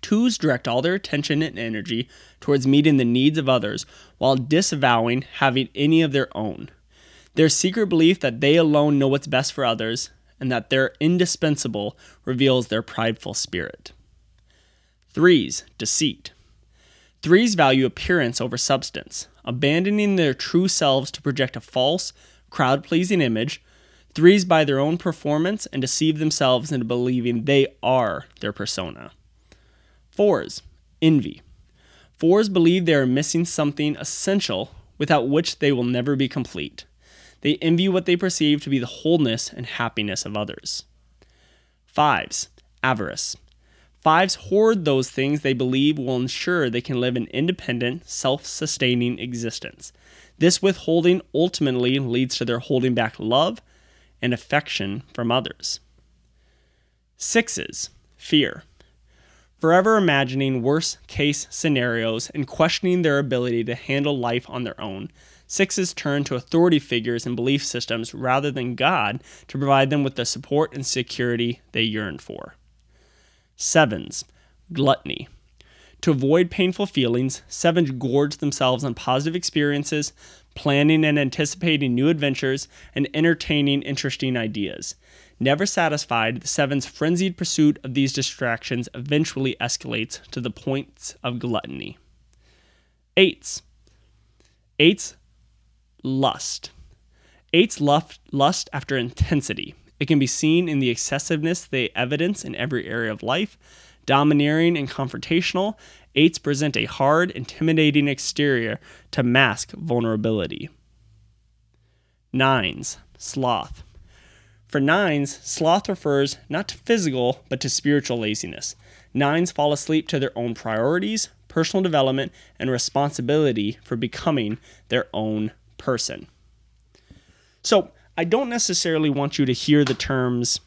Twos direct all their attention and energy towards meeting the needs of others while disavowing having any of their own. Their secret belief that they alone know what's best for others and that they're indispensable reveals their prideful spirit. Threes, deceit. Threes value appearance over substance, abandoning their true selves to project a false, crowd pleasing image. Threes buy their own performance and deceive themselves into believing they are their persona. Fours, envy. Fours believe they are missing something essential without which they will never be complete. They envy what they perceive to be the wholeness and happiness of others. Fives, avarice. Fives hoard those things they believe will ensure they can live an independent, self sustaining existence. This withholding ultimately leads to their holding back love and affection from others. Sixes, fear. forever imagining worst case scenarios and questioning their ability to handle life on their own. Sixes turn to authority figures and belief systems rather than God to provide them with the support and security they yearn for. Sevens, gluttony. To avoid painful feelings, sevens gorge themselves on positive experiences, planning and anticipating new adventures, and entertaining interesting ideas. Never satisfied, the Seven's frenzied pursuit of these distractions eventually escalates to the points of gluttony. Eights. Eights, lust. Eights lust after intensity. It can be seen in the excessiveness they evidence in every area of life. Domineering and confrontational, eights present a hard, intimidating exterior to mask vulnerability. Nines, sloth. For nines, sloth refers not to physical, but to spiritual laziness. Nines fall asleep to their own priorities, personal development, and responsibility for becoming their own person. So, I don't necessarily want you to hear the terms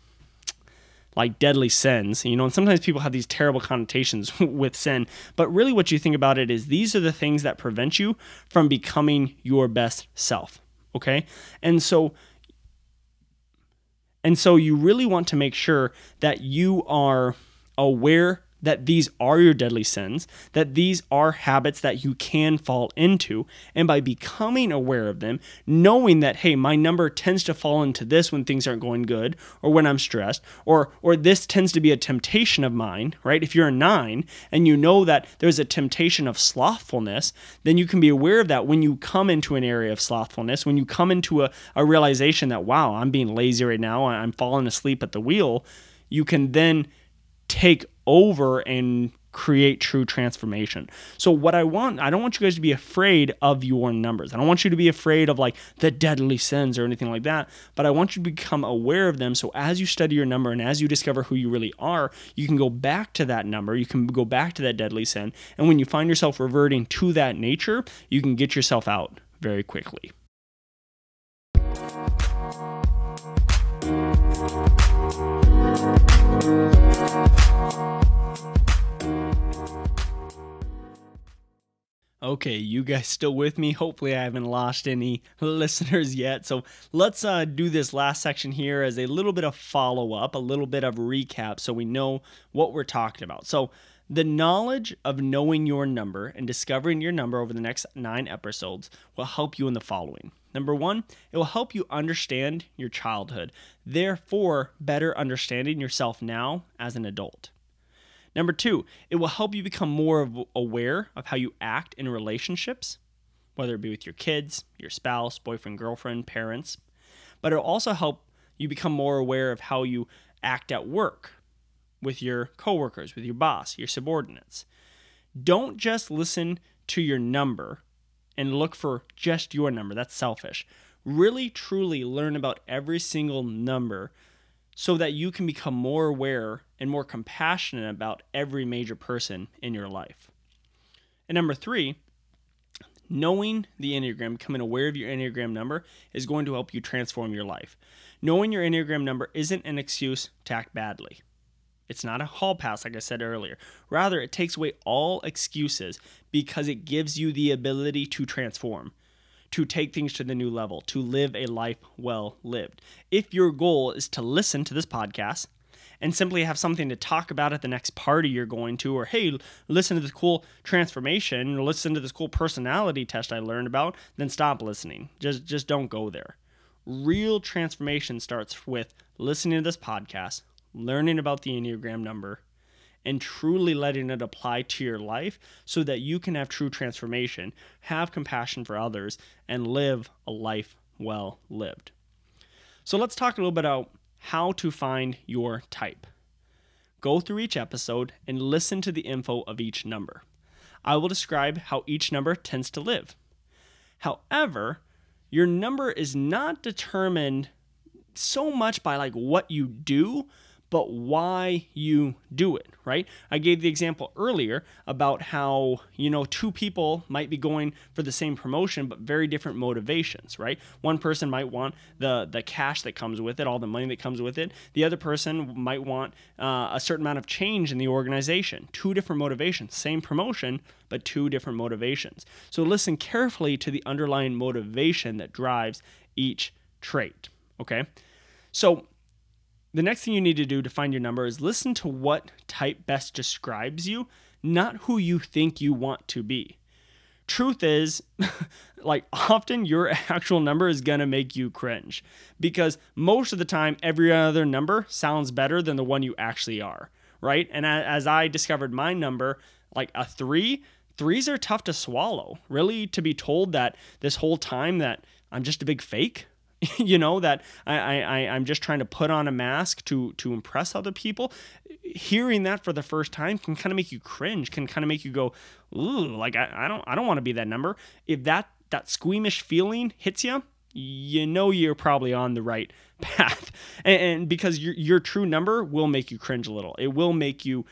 like deadly sins, you know, and sometimes people have these terrible connotations <laughs> with sin, but really what you think about it is these are the things that prevent you from becoming your best self, okay? And so and so you really want to make sure that you are aware that these are your deadly sins, that these are habits that you can fall into. And by becoming aware of them, knowing that, hey, my number tends to fall into this when things aren't going good or when I'm stressed, or, or this tends to be a temptation of mine, right? If you're a nine and you know that there's a temptation of slothfulness, then you can be aware of that when you come into an area of slothfulness, when you come into a, a realization that, wow, I'm being lazy right now, I'm falling asleep at the wheel, you can then take over and create true transformation. So what I want, I don't want you guys to be afraid of your numbers. I don't want you to be afraid of like the deadly sins or anything like that, but I want you to become aware of them so as you study your number and as you discover who you really are, you can go back to that number, you can go back to that deadly sin, and when you find yourself reverting to that nature, you can get yourself out very quickly. Okay, you guys still with me? Hopefully, I haven't lost any <laughs> listeners yet. So let's uh, do this last section here as a little bit of follow up, a little bit of recap so we know what we're talking about. So, the knowledge of knowing your number and discovering your number over the next nine episodes will help you in the following. Number one, it will help you understand your childhood, therefore, better understanding yourself now as an adult. Number two, it will help you become more aware of how you act in relationships, whether it be with your kids, your spouse, boyfriend, girlfriend, parents. But it'll also help you become more aware of how you act at work with your coworkers, with your boss, your subordinates. Don't just listen to your number and look for just your number. That's selfish. Really, truly learn about every single number so that you can become more aware and more compassionate about every major person in your life. And number three, knowing the Enneagram, becoming aware of your Enneagram number, is going to help you transform your life. Knowing your Enneagram number isn't an excuse to act badly. It's not a hall pass, like I said earlier. Rather, it takes away all excuses because it gives you the ability to transform to take things to the new level, to live a life well lived. If your goal is to listen to this podcast and simply have something to talk about at the next party you're going to, or hey, listen to this cool transformation, or listen to this cool personality test I learned about, then stop listening. Just just don't go there. Real transformation starts with listening to this podcast, learning about the Enneagram number, and truly letting it apply to your life so that you can have true transformation, have compassion for others, and live a life well lived. So let's talk a little bit about how to find your type. Go through each episode and listen to the info of each number. I will describe how each number tends to live. However, your number is not determined so much by like what you do, but why you do it, right? I gave the example earlier about how, you know, two people might be going for the same promotion but very different motivations, right? One person might want the the cash that comes with it, all the money that comes with it. The other person might want uh, a certain amount of change in the organization. Two different motivations, same promotion, but two different motivations. So listen carefully to the underlying motivation that drives each trait, okay? So the next thing you need to do to find your number is listen to what type best describes you, not who you think you want to be. Truth is, <laughs> like often your <laughs> actual number is to make you cringe because most of the time, every other number sounds better than the one you actually are, right? And as I discovered my number, like a three, threes are tough to swallow. Really, to be told that this whole time that I'm just a big fake, <laughs> you know that I, I i'm just trying to put on a mask to to impress other people. Hearing that for the first time can kind of make you cringe can kind of make you go ooh like i, I don't i don't want to be that number. If that that squeamish feeling hits you you know you're probably on the right <laughs> path. And, and, because your, your true number will make you cringe a little. It will make you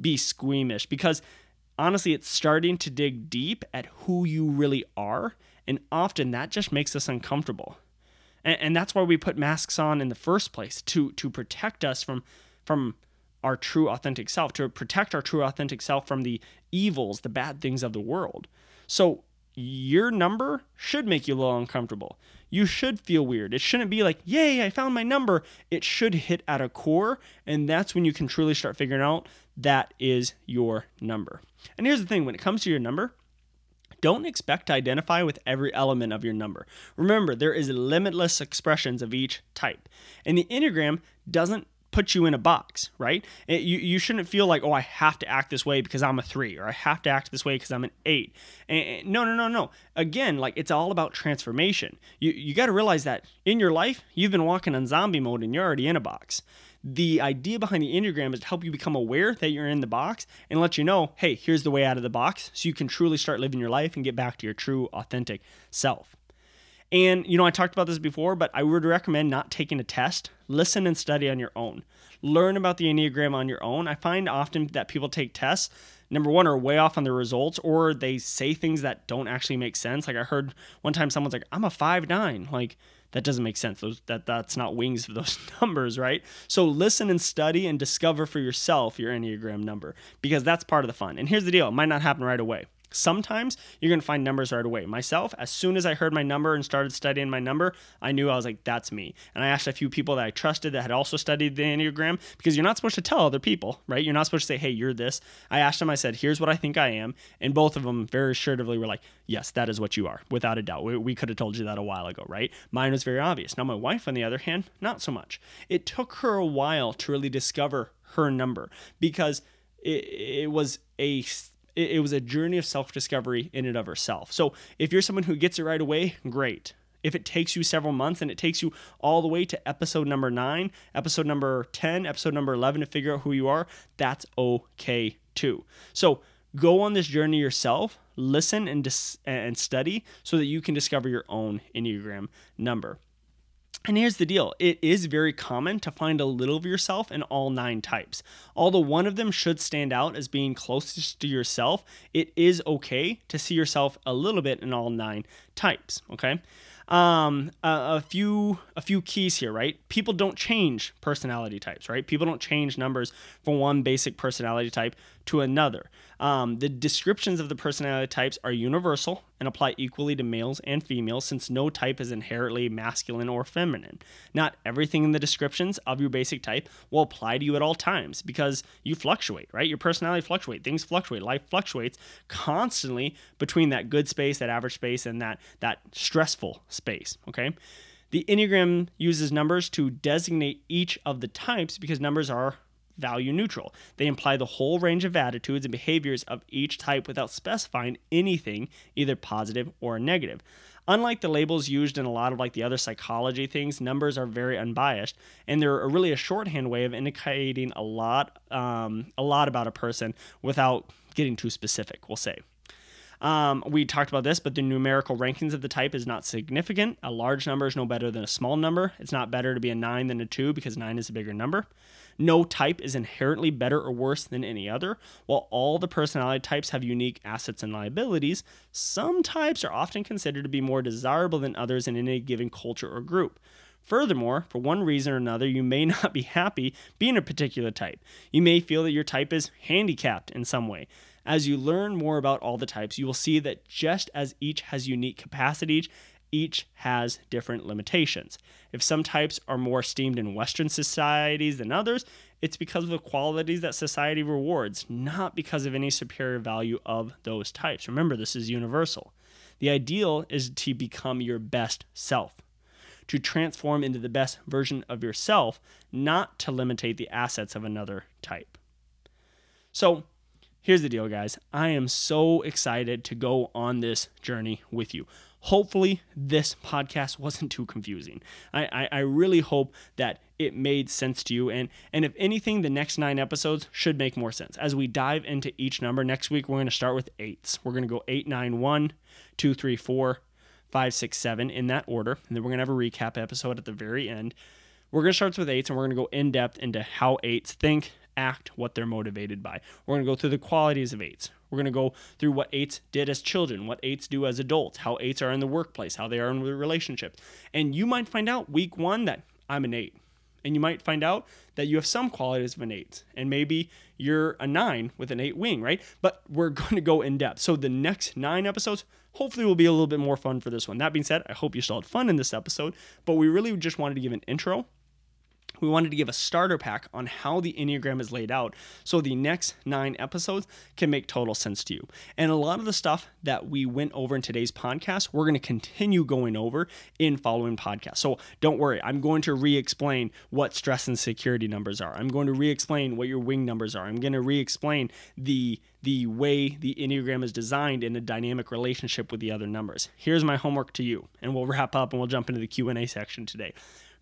be squeamish because honestly it's starting to dig deep at who you really are and often that just makes us uncomfortable and, and that's why we put masks on in the first place to to protect us from from our true authentic self to protect our true authentic self from the evils the bad things of the world. So your number should make you a little uncomfortable. You should feel weird. It shouldn't be like yay i found my number. It should hit at a core and that's when you can truly start figuring out that is your number. And here's the thing when it comes to your number don't expect to identify with every element of your number. Remember, there is limitless expressions of each type. And the Enneagram doesn't put you in a box, right? It, you, you shouldn't feel like, oh, I have to act this way because I'm a three, or I have to act this way because I'm an eight. And, and, no, no, no, no. Again, like it's all about transformation. You, you got to realize that in your life, you've been walking on zombie mode and you're already in a box the idea behind the Enneagram is to help you become aware that you're in the box and let you know, hey, here's the way out of the box so you can truly start living your life and get back to your true, authentic self. And, you know, I talked about this before, but I would recommend not taking a test. Listen and study on your own. Learn about the Enneagram on your own. I find often that people take tests, number one, are way off on the results, or they say things that don't actually make sense. Like I heard one time someone's like, I'm a five nine. Like, that doesn't make sense. Those that that's not wings for those <laughs> numbers, right? So listen and study and discover for yourself your Enneagram number because that's part of the fun. And here's the deal, it might not happen right away. Sometimes you're going to find numbers right away. Myself, as soon as I heard my number and started studying my number, I knew I was like, that's me. And I asked a few people that I trusted that had also studied the Enneagram because you're not supposed to tell other people, right? You're not supposed to say, hey, you're this. I asked them, I said, here's what I think I am. And both of them very assertively were like, yes, that is what you are, without a doubt. We, we could have told you that a while ago, right? Mine was very obvious. Now, my wife, on the other hand, not so much. It took her a while to really discover her number because it, it was a it, it was a journey of self discovery in and of herself. So if you're someone who gets it right away, great. If it takes you several months and it takes you all the way to episode number nine, episode number 10, episode number 11 to figure out who you are, that's okay too. So go on this journey yourself, listen and, dis- and study so that you can discover your own Enneagram number. And here's the deal it is very common to find a little of yourself in all nine types. Although one of them should stand out as being closest to yourself, it is okay to see yourself a little bit in all nine types, okay? Um, a, a few a few keys here, right? People don't change personality types, right? People don't change numbers from one basic personality type to another. Um, the descriptions of the personality types are universal and apply equally to males and females since no type is inherently masculine or feminine. Not everything in the descriptions of your basic type will apply to you at all times because you fluctuate, right? Your personality fluctuates, things fluctuate, life fluctuates constantly between that good space, that average space, and that that stressful space, okay? The Enneagram uses numbers to designate each of the types because numbers are value neutral. They imply the whole range of attitudes and behaviors of each type without specifying anything either positive or negative. Unlike the labels used in a lot of like the other psychology things, numbers are very unbiased, and they're really a shorthand way of indicating a lot, um, a lot about a person without getting too specific. We'll say. Um, we talked about this, but the numerical rankings of the type is not significant. A large number is no better than a small number. It's not better to be a 9 than a 2 because 9 is a bigger number. No type is inherently better or worse than any other. While all the personality types have unique assets and liabilities, some types are often considered to be more desirable than others in any given culture or group. Furthermore, for one reason or another, you may <laughs> not be happy being a particular type. You may feel that your type is handicapped in some way. As you learn more about all the types, you will see that just as each has unique capacities, each has different limitations. If some types are more esteemed in Western societies than others, it's because of the qualities that society rewards, not because of any superior value of those types. Remember, this is universal. The ideal is to become your best self, to transform into the best version of yourself, not to limitate the assets of another type. So, here's the deal, guys. I am so excited to go on this journey with you hopefully this podcast <laughs> wasn't too confusing. I, I, I, really hope that it made sense to you. And, and if anything, the next nine episodes should make more sense. As we dive into each number, next week we're going to start with eights. We're going to go eight, nine, one, two, three, four, five, six, seven in that order. And then we're going to have a recap episode at the very end. We're going to start with eights and we're going to go in depth into how eights think, act, what they're motivated by. We're going to go through the qualities of eights. We're going to go through what eights did as children, what eights do as adults, how eights are in the workplace, how they are in relationships. And you might find out week one that I'm an eight. And you might find out that you have some qualities of an eight. And maybe you're a nine with an eight wing, right? But we're <laughs> going to go in depth. So the next nine episodes hopefully will be a little bit more fun for this one. That being said, I hope you still had fun in this episode. But we really just wanted to give an intro we wanted to give a starter pack on how the Enneagram is laid out so the next nine episodes can make total sense to you. And a lot of the stuff that we went over in today's podcast, we're going to continue going over in following podcasts. So don't worry, I'm going to re explain what stress and security numbers are. I'm going to re explain what your wing numbers are. I'm going to re explain the the way the Enneagram is designed in a dynamic relationship with the other numbers. Here's my homework to you, and we'll wrap up and we'll jump into the Q&A section today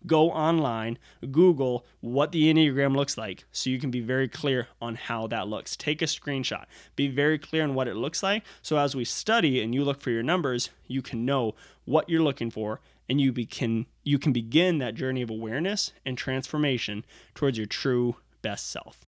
go online, Google what the Enneagram looks like so you can be very clear on how that looks. Take a screenshot, be very clear on what it looks like. So as we study and you look for your numbers, you can know what you're looking for and you can you can begin that journey of awareness and transformation towards your true best self.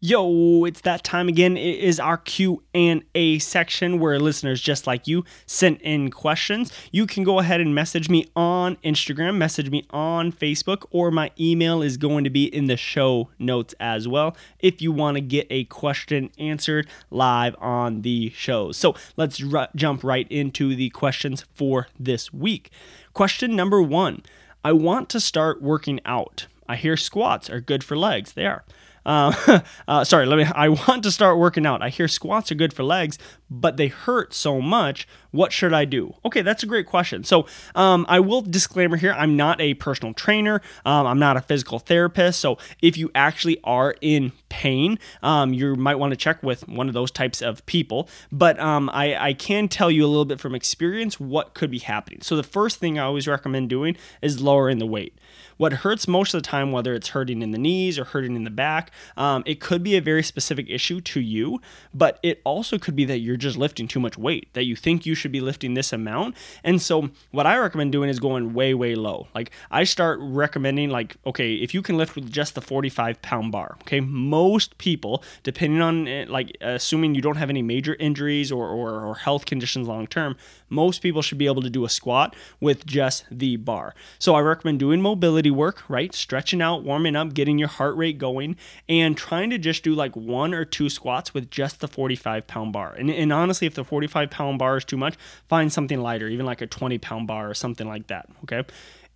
Yo, it's that time again. It is our Q&A section where listeners just like you sent in questions. You can go ahead and message me on Instagram, message me on Facebook, or my email is going to be in the show notes as well if you want to get a question answered live on the show. So, let's r- jump right into the questions for this week. Question number 1. I want to start working out. I hear squats are good for legs. They are. Uh, <laughs> uh, sorry, let me. <laughs> I want to start working out. I hear squats are good for legs, but they hurt so much. What should I do? Okay, that's a great question. So, um, I will disclaimer here I'm not a personal trainer, um, I'm not a physical therapist. So, if you actually are in pain, um, you might want to check with one of those types of people. But um, I, I can tell you a little bit from experience what could be happening. So, the first thing I always recommend doing is lowering the weight. What hurts most of the time, whether it's hurting in the knees or hurting in the back, um, it could be a very specific issue to you, but it also could be that you're just lifting too much weight, that you think you should be lifting this amount. And so, what I recommend doing is going way, way low. Like, I start recommending, like, okay, if you can lift with just the 45 pound bar, okay, most people, depending on, eh, like, assuming you don't have any major injuries or, or, or health conditions long term, most people should be able to do a squat with just the bar. So, I recommend doing mobility work, right? Stretching out, warming up, getting your heart rate going, and trying to just do like one or two squats with just the 45 pound bar. And, and honestly, if the 45 pound bar is too much, find something lighter, even like a 20 pound bar or something like that. Okay.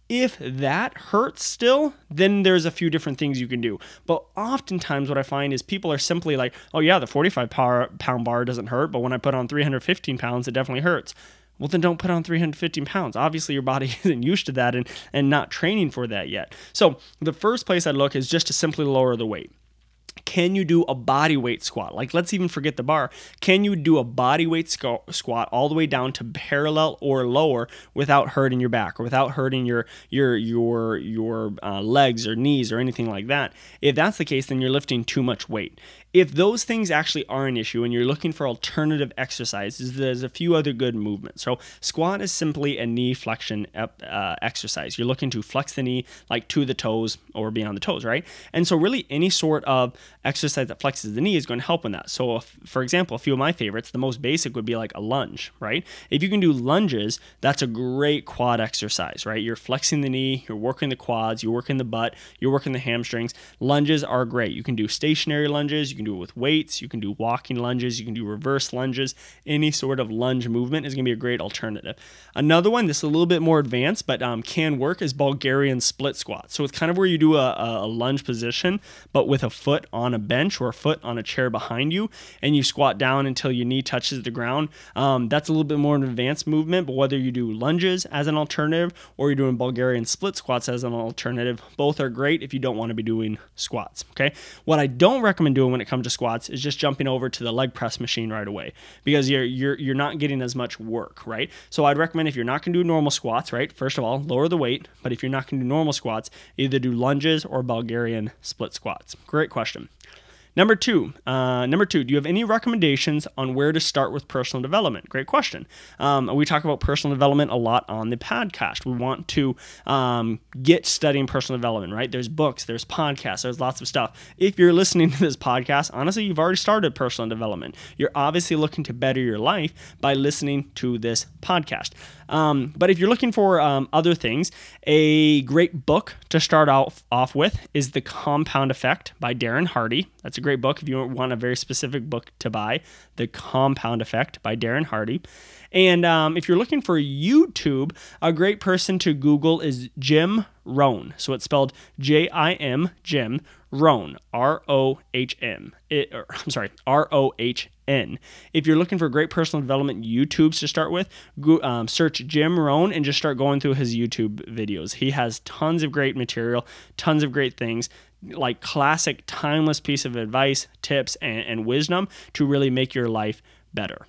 If that hurts still, then there's a few different things you can do. But oftentimes, what I find is people are simply like, oh, yeah, the 45 pound bar doesn't hurt, but when I put on 315 pounds, it definitely hurts well then don't put on 315 pounds obviously your body <laughs> isn't used to that and, and not training for that yet so the first place i look is just to simply lower the weight can you do a body weight squat? Like, let's even forget the bar. Can you do a body weight squat all the way down to parallel or lower without hurting your back or without hurting your your your your uh, legs or knees or anything like that? If that's the case, then you're lifting too much weight. If those things actually are an issue and you're looking for alternative exercises, there's a few other good movements. So, squat is simply a knee flexion uh, exercise. You're looking to flex the knee like to the toes or beyond the toes, right? And so, really, any sort of exercise that flexes the knee is going to help in that. So, if, for example, a few of my favorites, the most basic would be like a lunge, right? If you can do lunges, that's a great quad exercise, right? You're flexing the knee, you're working the quads, you're working the butt, you're working the hamstrings. Lunges are great. You can do stationary lunges, you do it with weights, you can do walking lunges, you can do reverse lunges. Any sort of lunge movement is going to be a great alternative. Another one, this is a little bit more advanced, but um, can work, is Bulgarian split squat. So it's kind of where you do a, a lunge position, but with a foot on a bench or a foot on a chair behind you, and you squat down until your knee touches the ground. Um, that's a little bit more an advanced movement, but whether you do lunges as an alternative or you're doing Bulgarian split squats as an alternative, both are great if you don't want to be doing squats. Okay. What I don't recommend doing when it comes to squats is just jumping over to the leg press machine right away because you're you're you're not getting as much work, right? So I'd recommend if you're not going to do normal squats, right? First of all, lower the weight, but if you're not going to do normal squats, either do lunges or Bulgarian split squats. Great question. Number two, uh, number two, do you have any recommendations on where to start with personal development? Great question. Um, we talk about personal development a lot on the podcast. We want to um, get studying personal development, right? There's books, there's podcasts, there's lots of stuff. If you're listening to this podcast, honestly, you've already started personal development. You're obviously looking to better your life by listening to this podcast. Um, but if you're looking for um, other things, a great book to start off, off with is The Compound Effect by Darren Hardy. That's a great book if you want a very specific book to buy. The Compound Effect by Darren Hardy. And um, if you're looking for YouTube, a great person to Google is Jim Rohn. So it's spelled J I M, Jim Rohn, R O H M. <laughs> I'm sorry, R O H N. If you're looking for great personal development YouTubes to start with, go, um, search Jim Rohn and just start going through his YouTube videos. He has tons of great material, tons of great things like classic timeless piece of advice tips and, and wisdom to really make your life better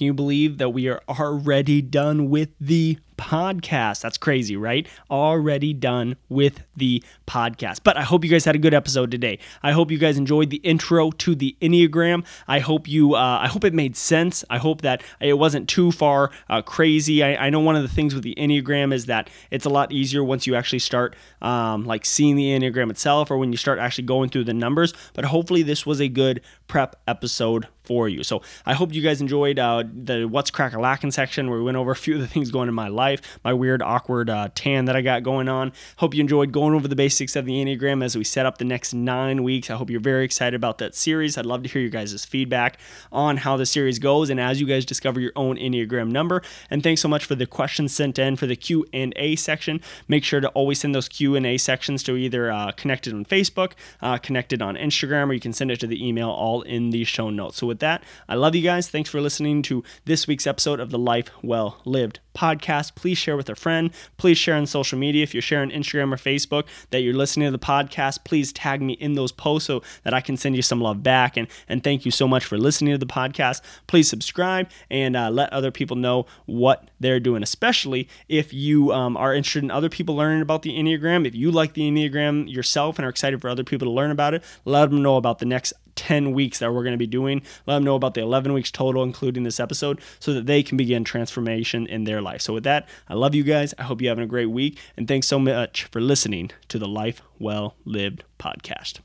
can you believe that we are already done with the podcast. That's crazy, right? Already done with the podcast. But I hope you guys had a good episode today. I hope you guys enjoyed the intro to the Enneagram. I hope you, uh, I hope it made sense. I hope that it wasn't too far uh, crazy. I, I, know one of the things with the Enneagram is that it's a lot easier once you actually start um, like seeing the Enneagram itself or when you start actually going through the numbers. But hopefully this was a good prep episode for you. So I hope you guys enjoyed uh, the What's Crack a Lacking section where we went over a few of the things going in my life my weird, awkward uh, tan that I got going on. Hope you enjoyed going over the basics of the Enneagram as we set up the next nine weeks. I hope you're very excited about that series. I'd love to hear you guys' feedback on how the series goes and as you guys discover your own Enneagram number. And thanks so much for the questions sent in for the Q&A section. Make sure to always send those Q&A sections to either uh, connected on Facebook, uh, connected on Instagram, or you can send it to the email in the show notes. So with that, I love you guys. Thanks for listening to this week's episode of the Life Well Lived podcast. Please share with a friend. Please share on social media. If you're sharing Instagram or Facebook that you're listening to the podcast, please tag me in those posts so that I can send you some love back. And, and thank you so much for listening to the podcast. Please subscribe and uh, let other people know what they're doing, especially if you um, are interested in other people learning about the Enneagram. If you like the Enneagram yourself and are excited for other people to learn about it, let them know about the next 10 weeks that we're going to be doing. Let them know about the 11 weeks total, including this episode, so that they can begin transformation in their life. So, with that, I love you guys. I hope you're having a great week. And thanks so much for listening to the Life Well Lived podcast.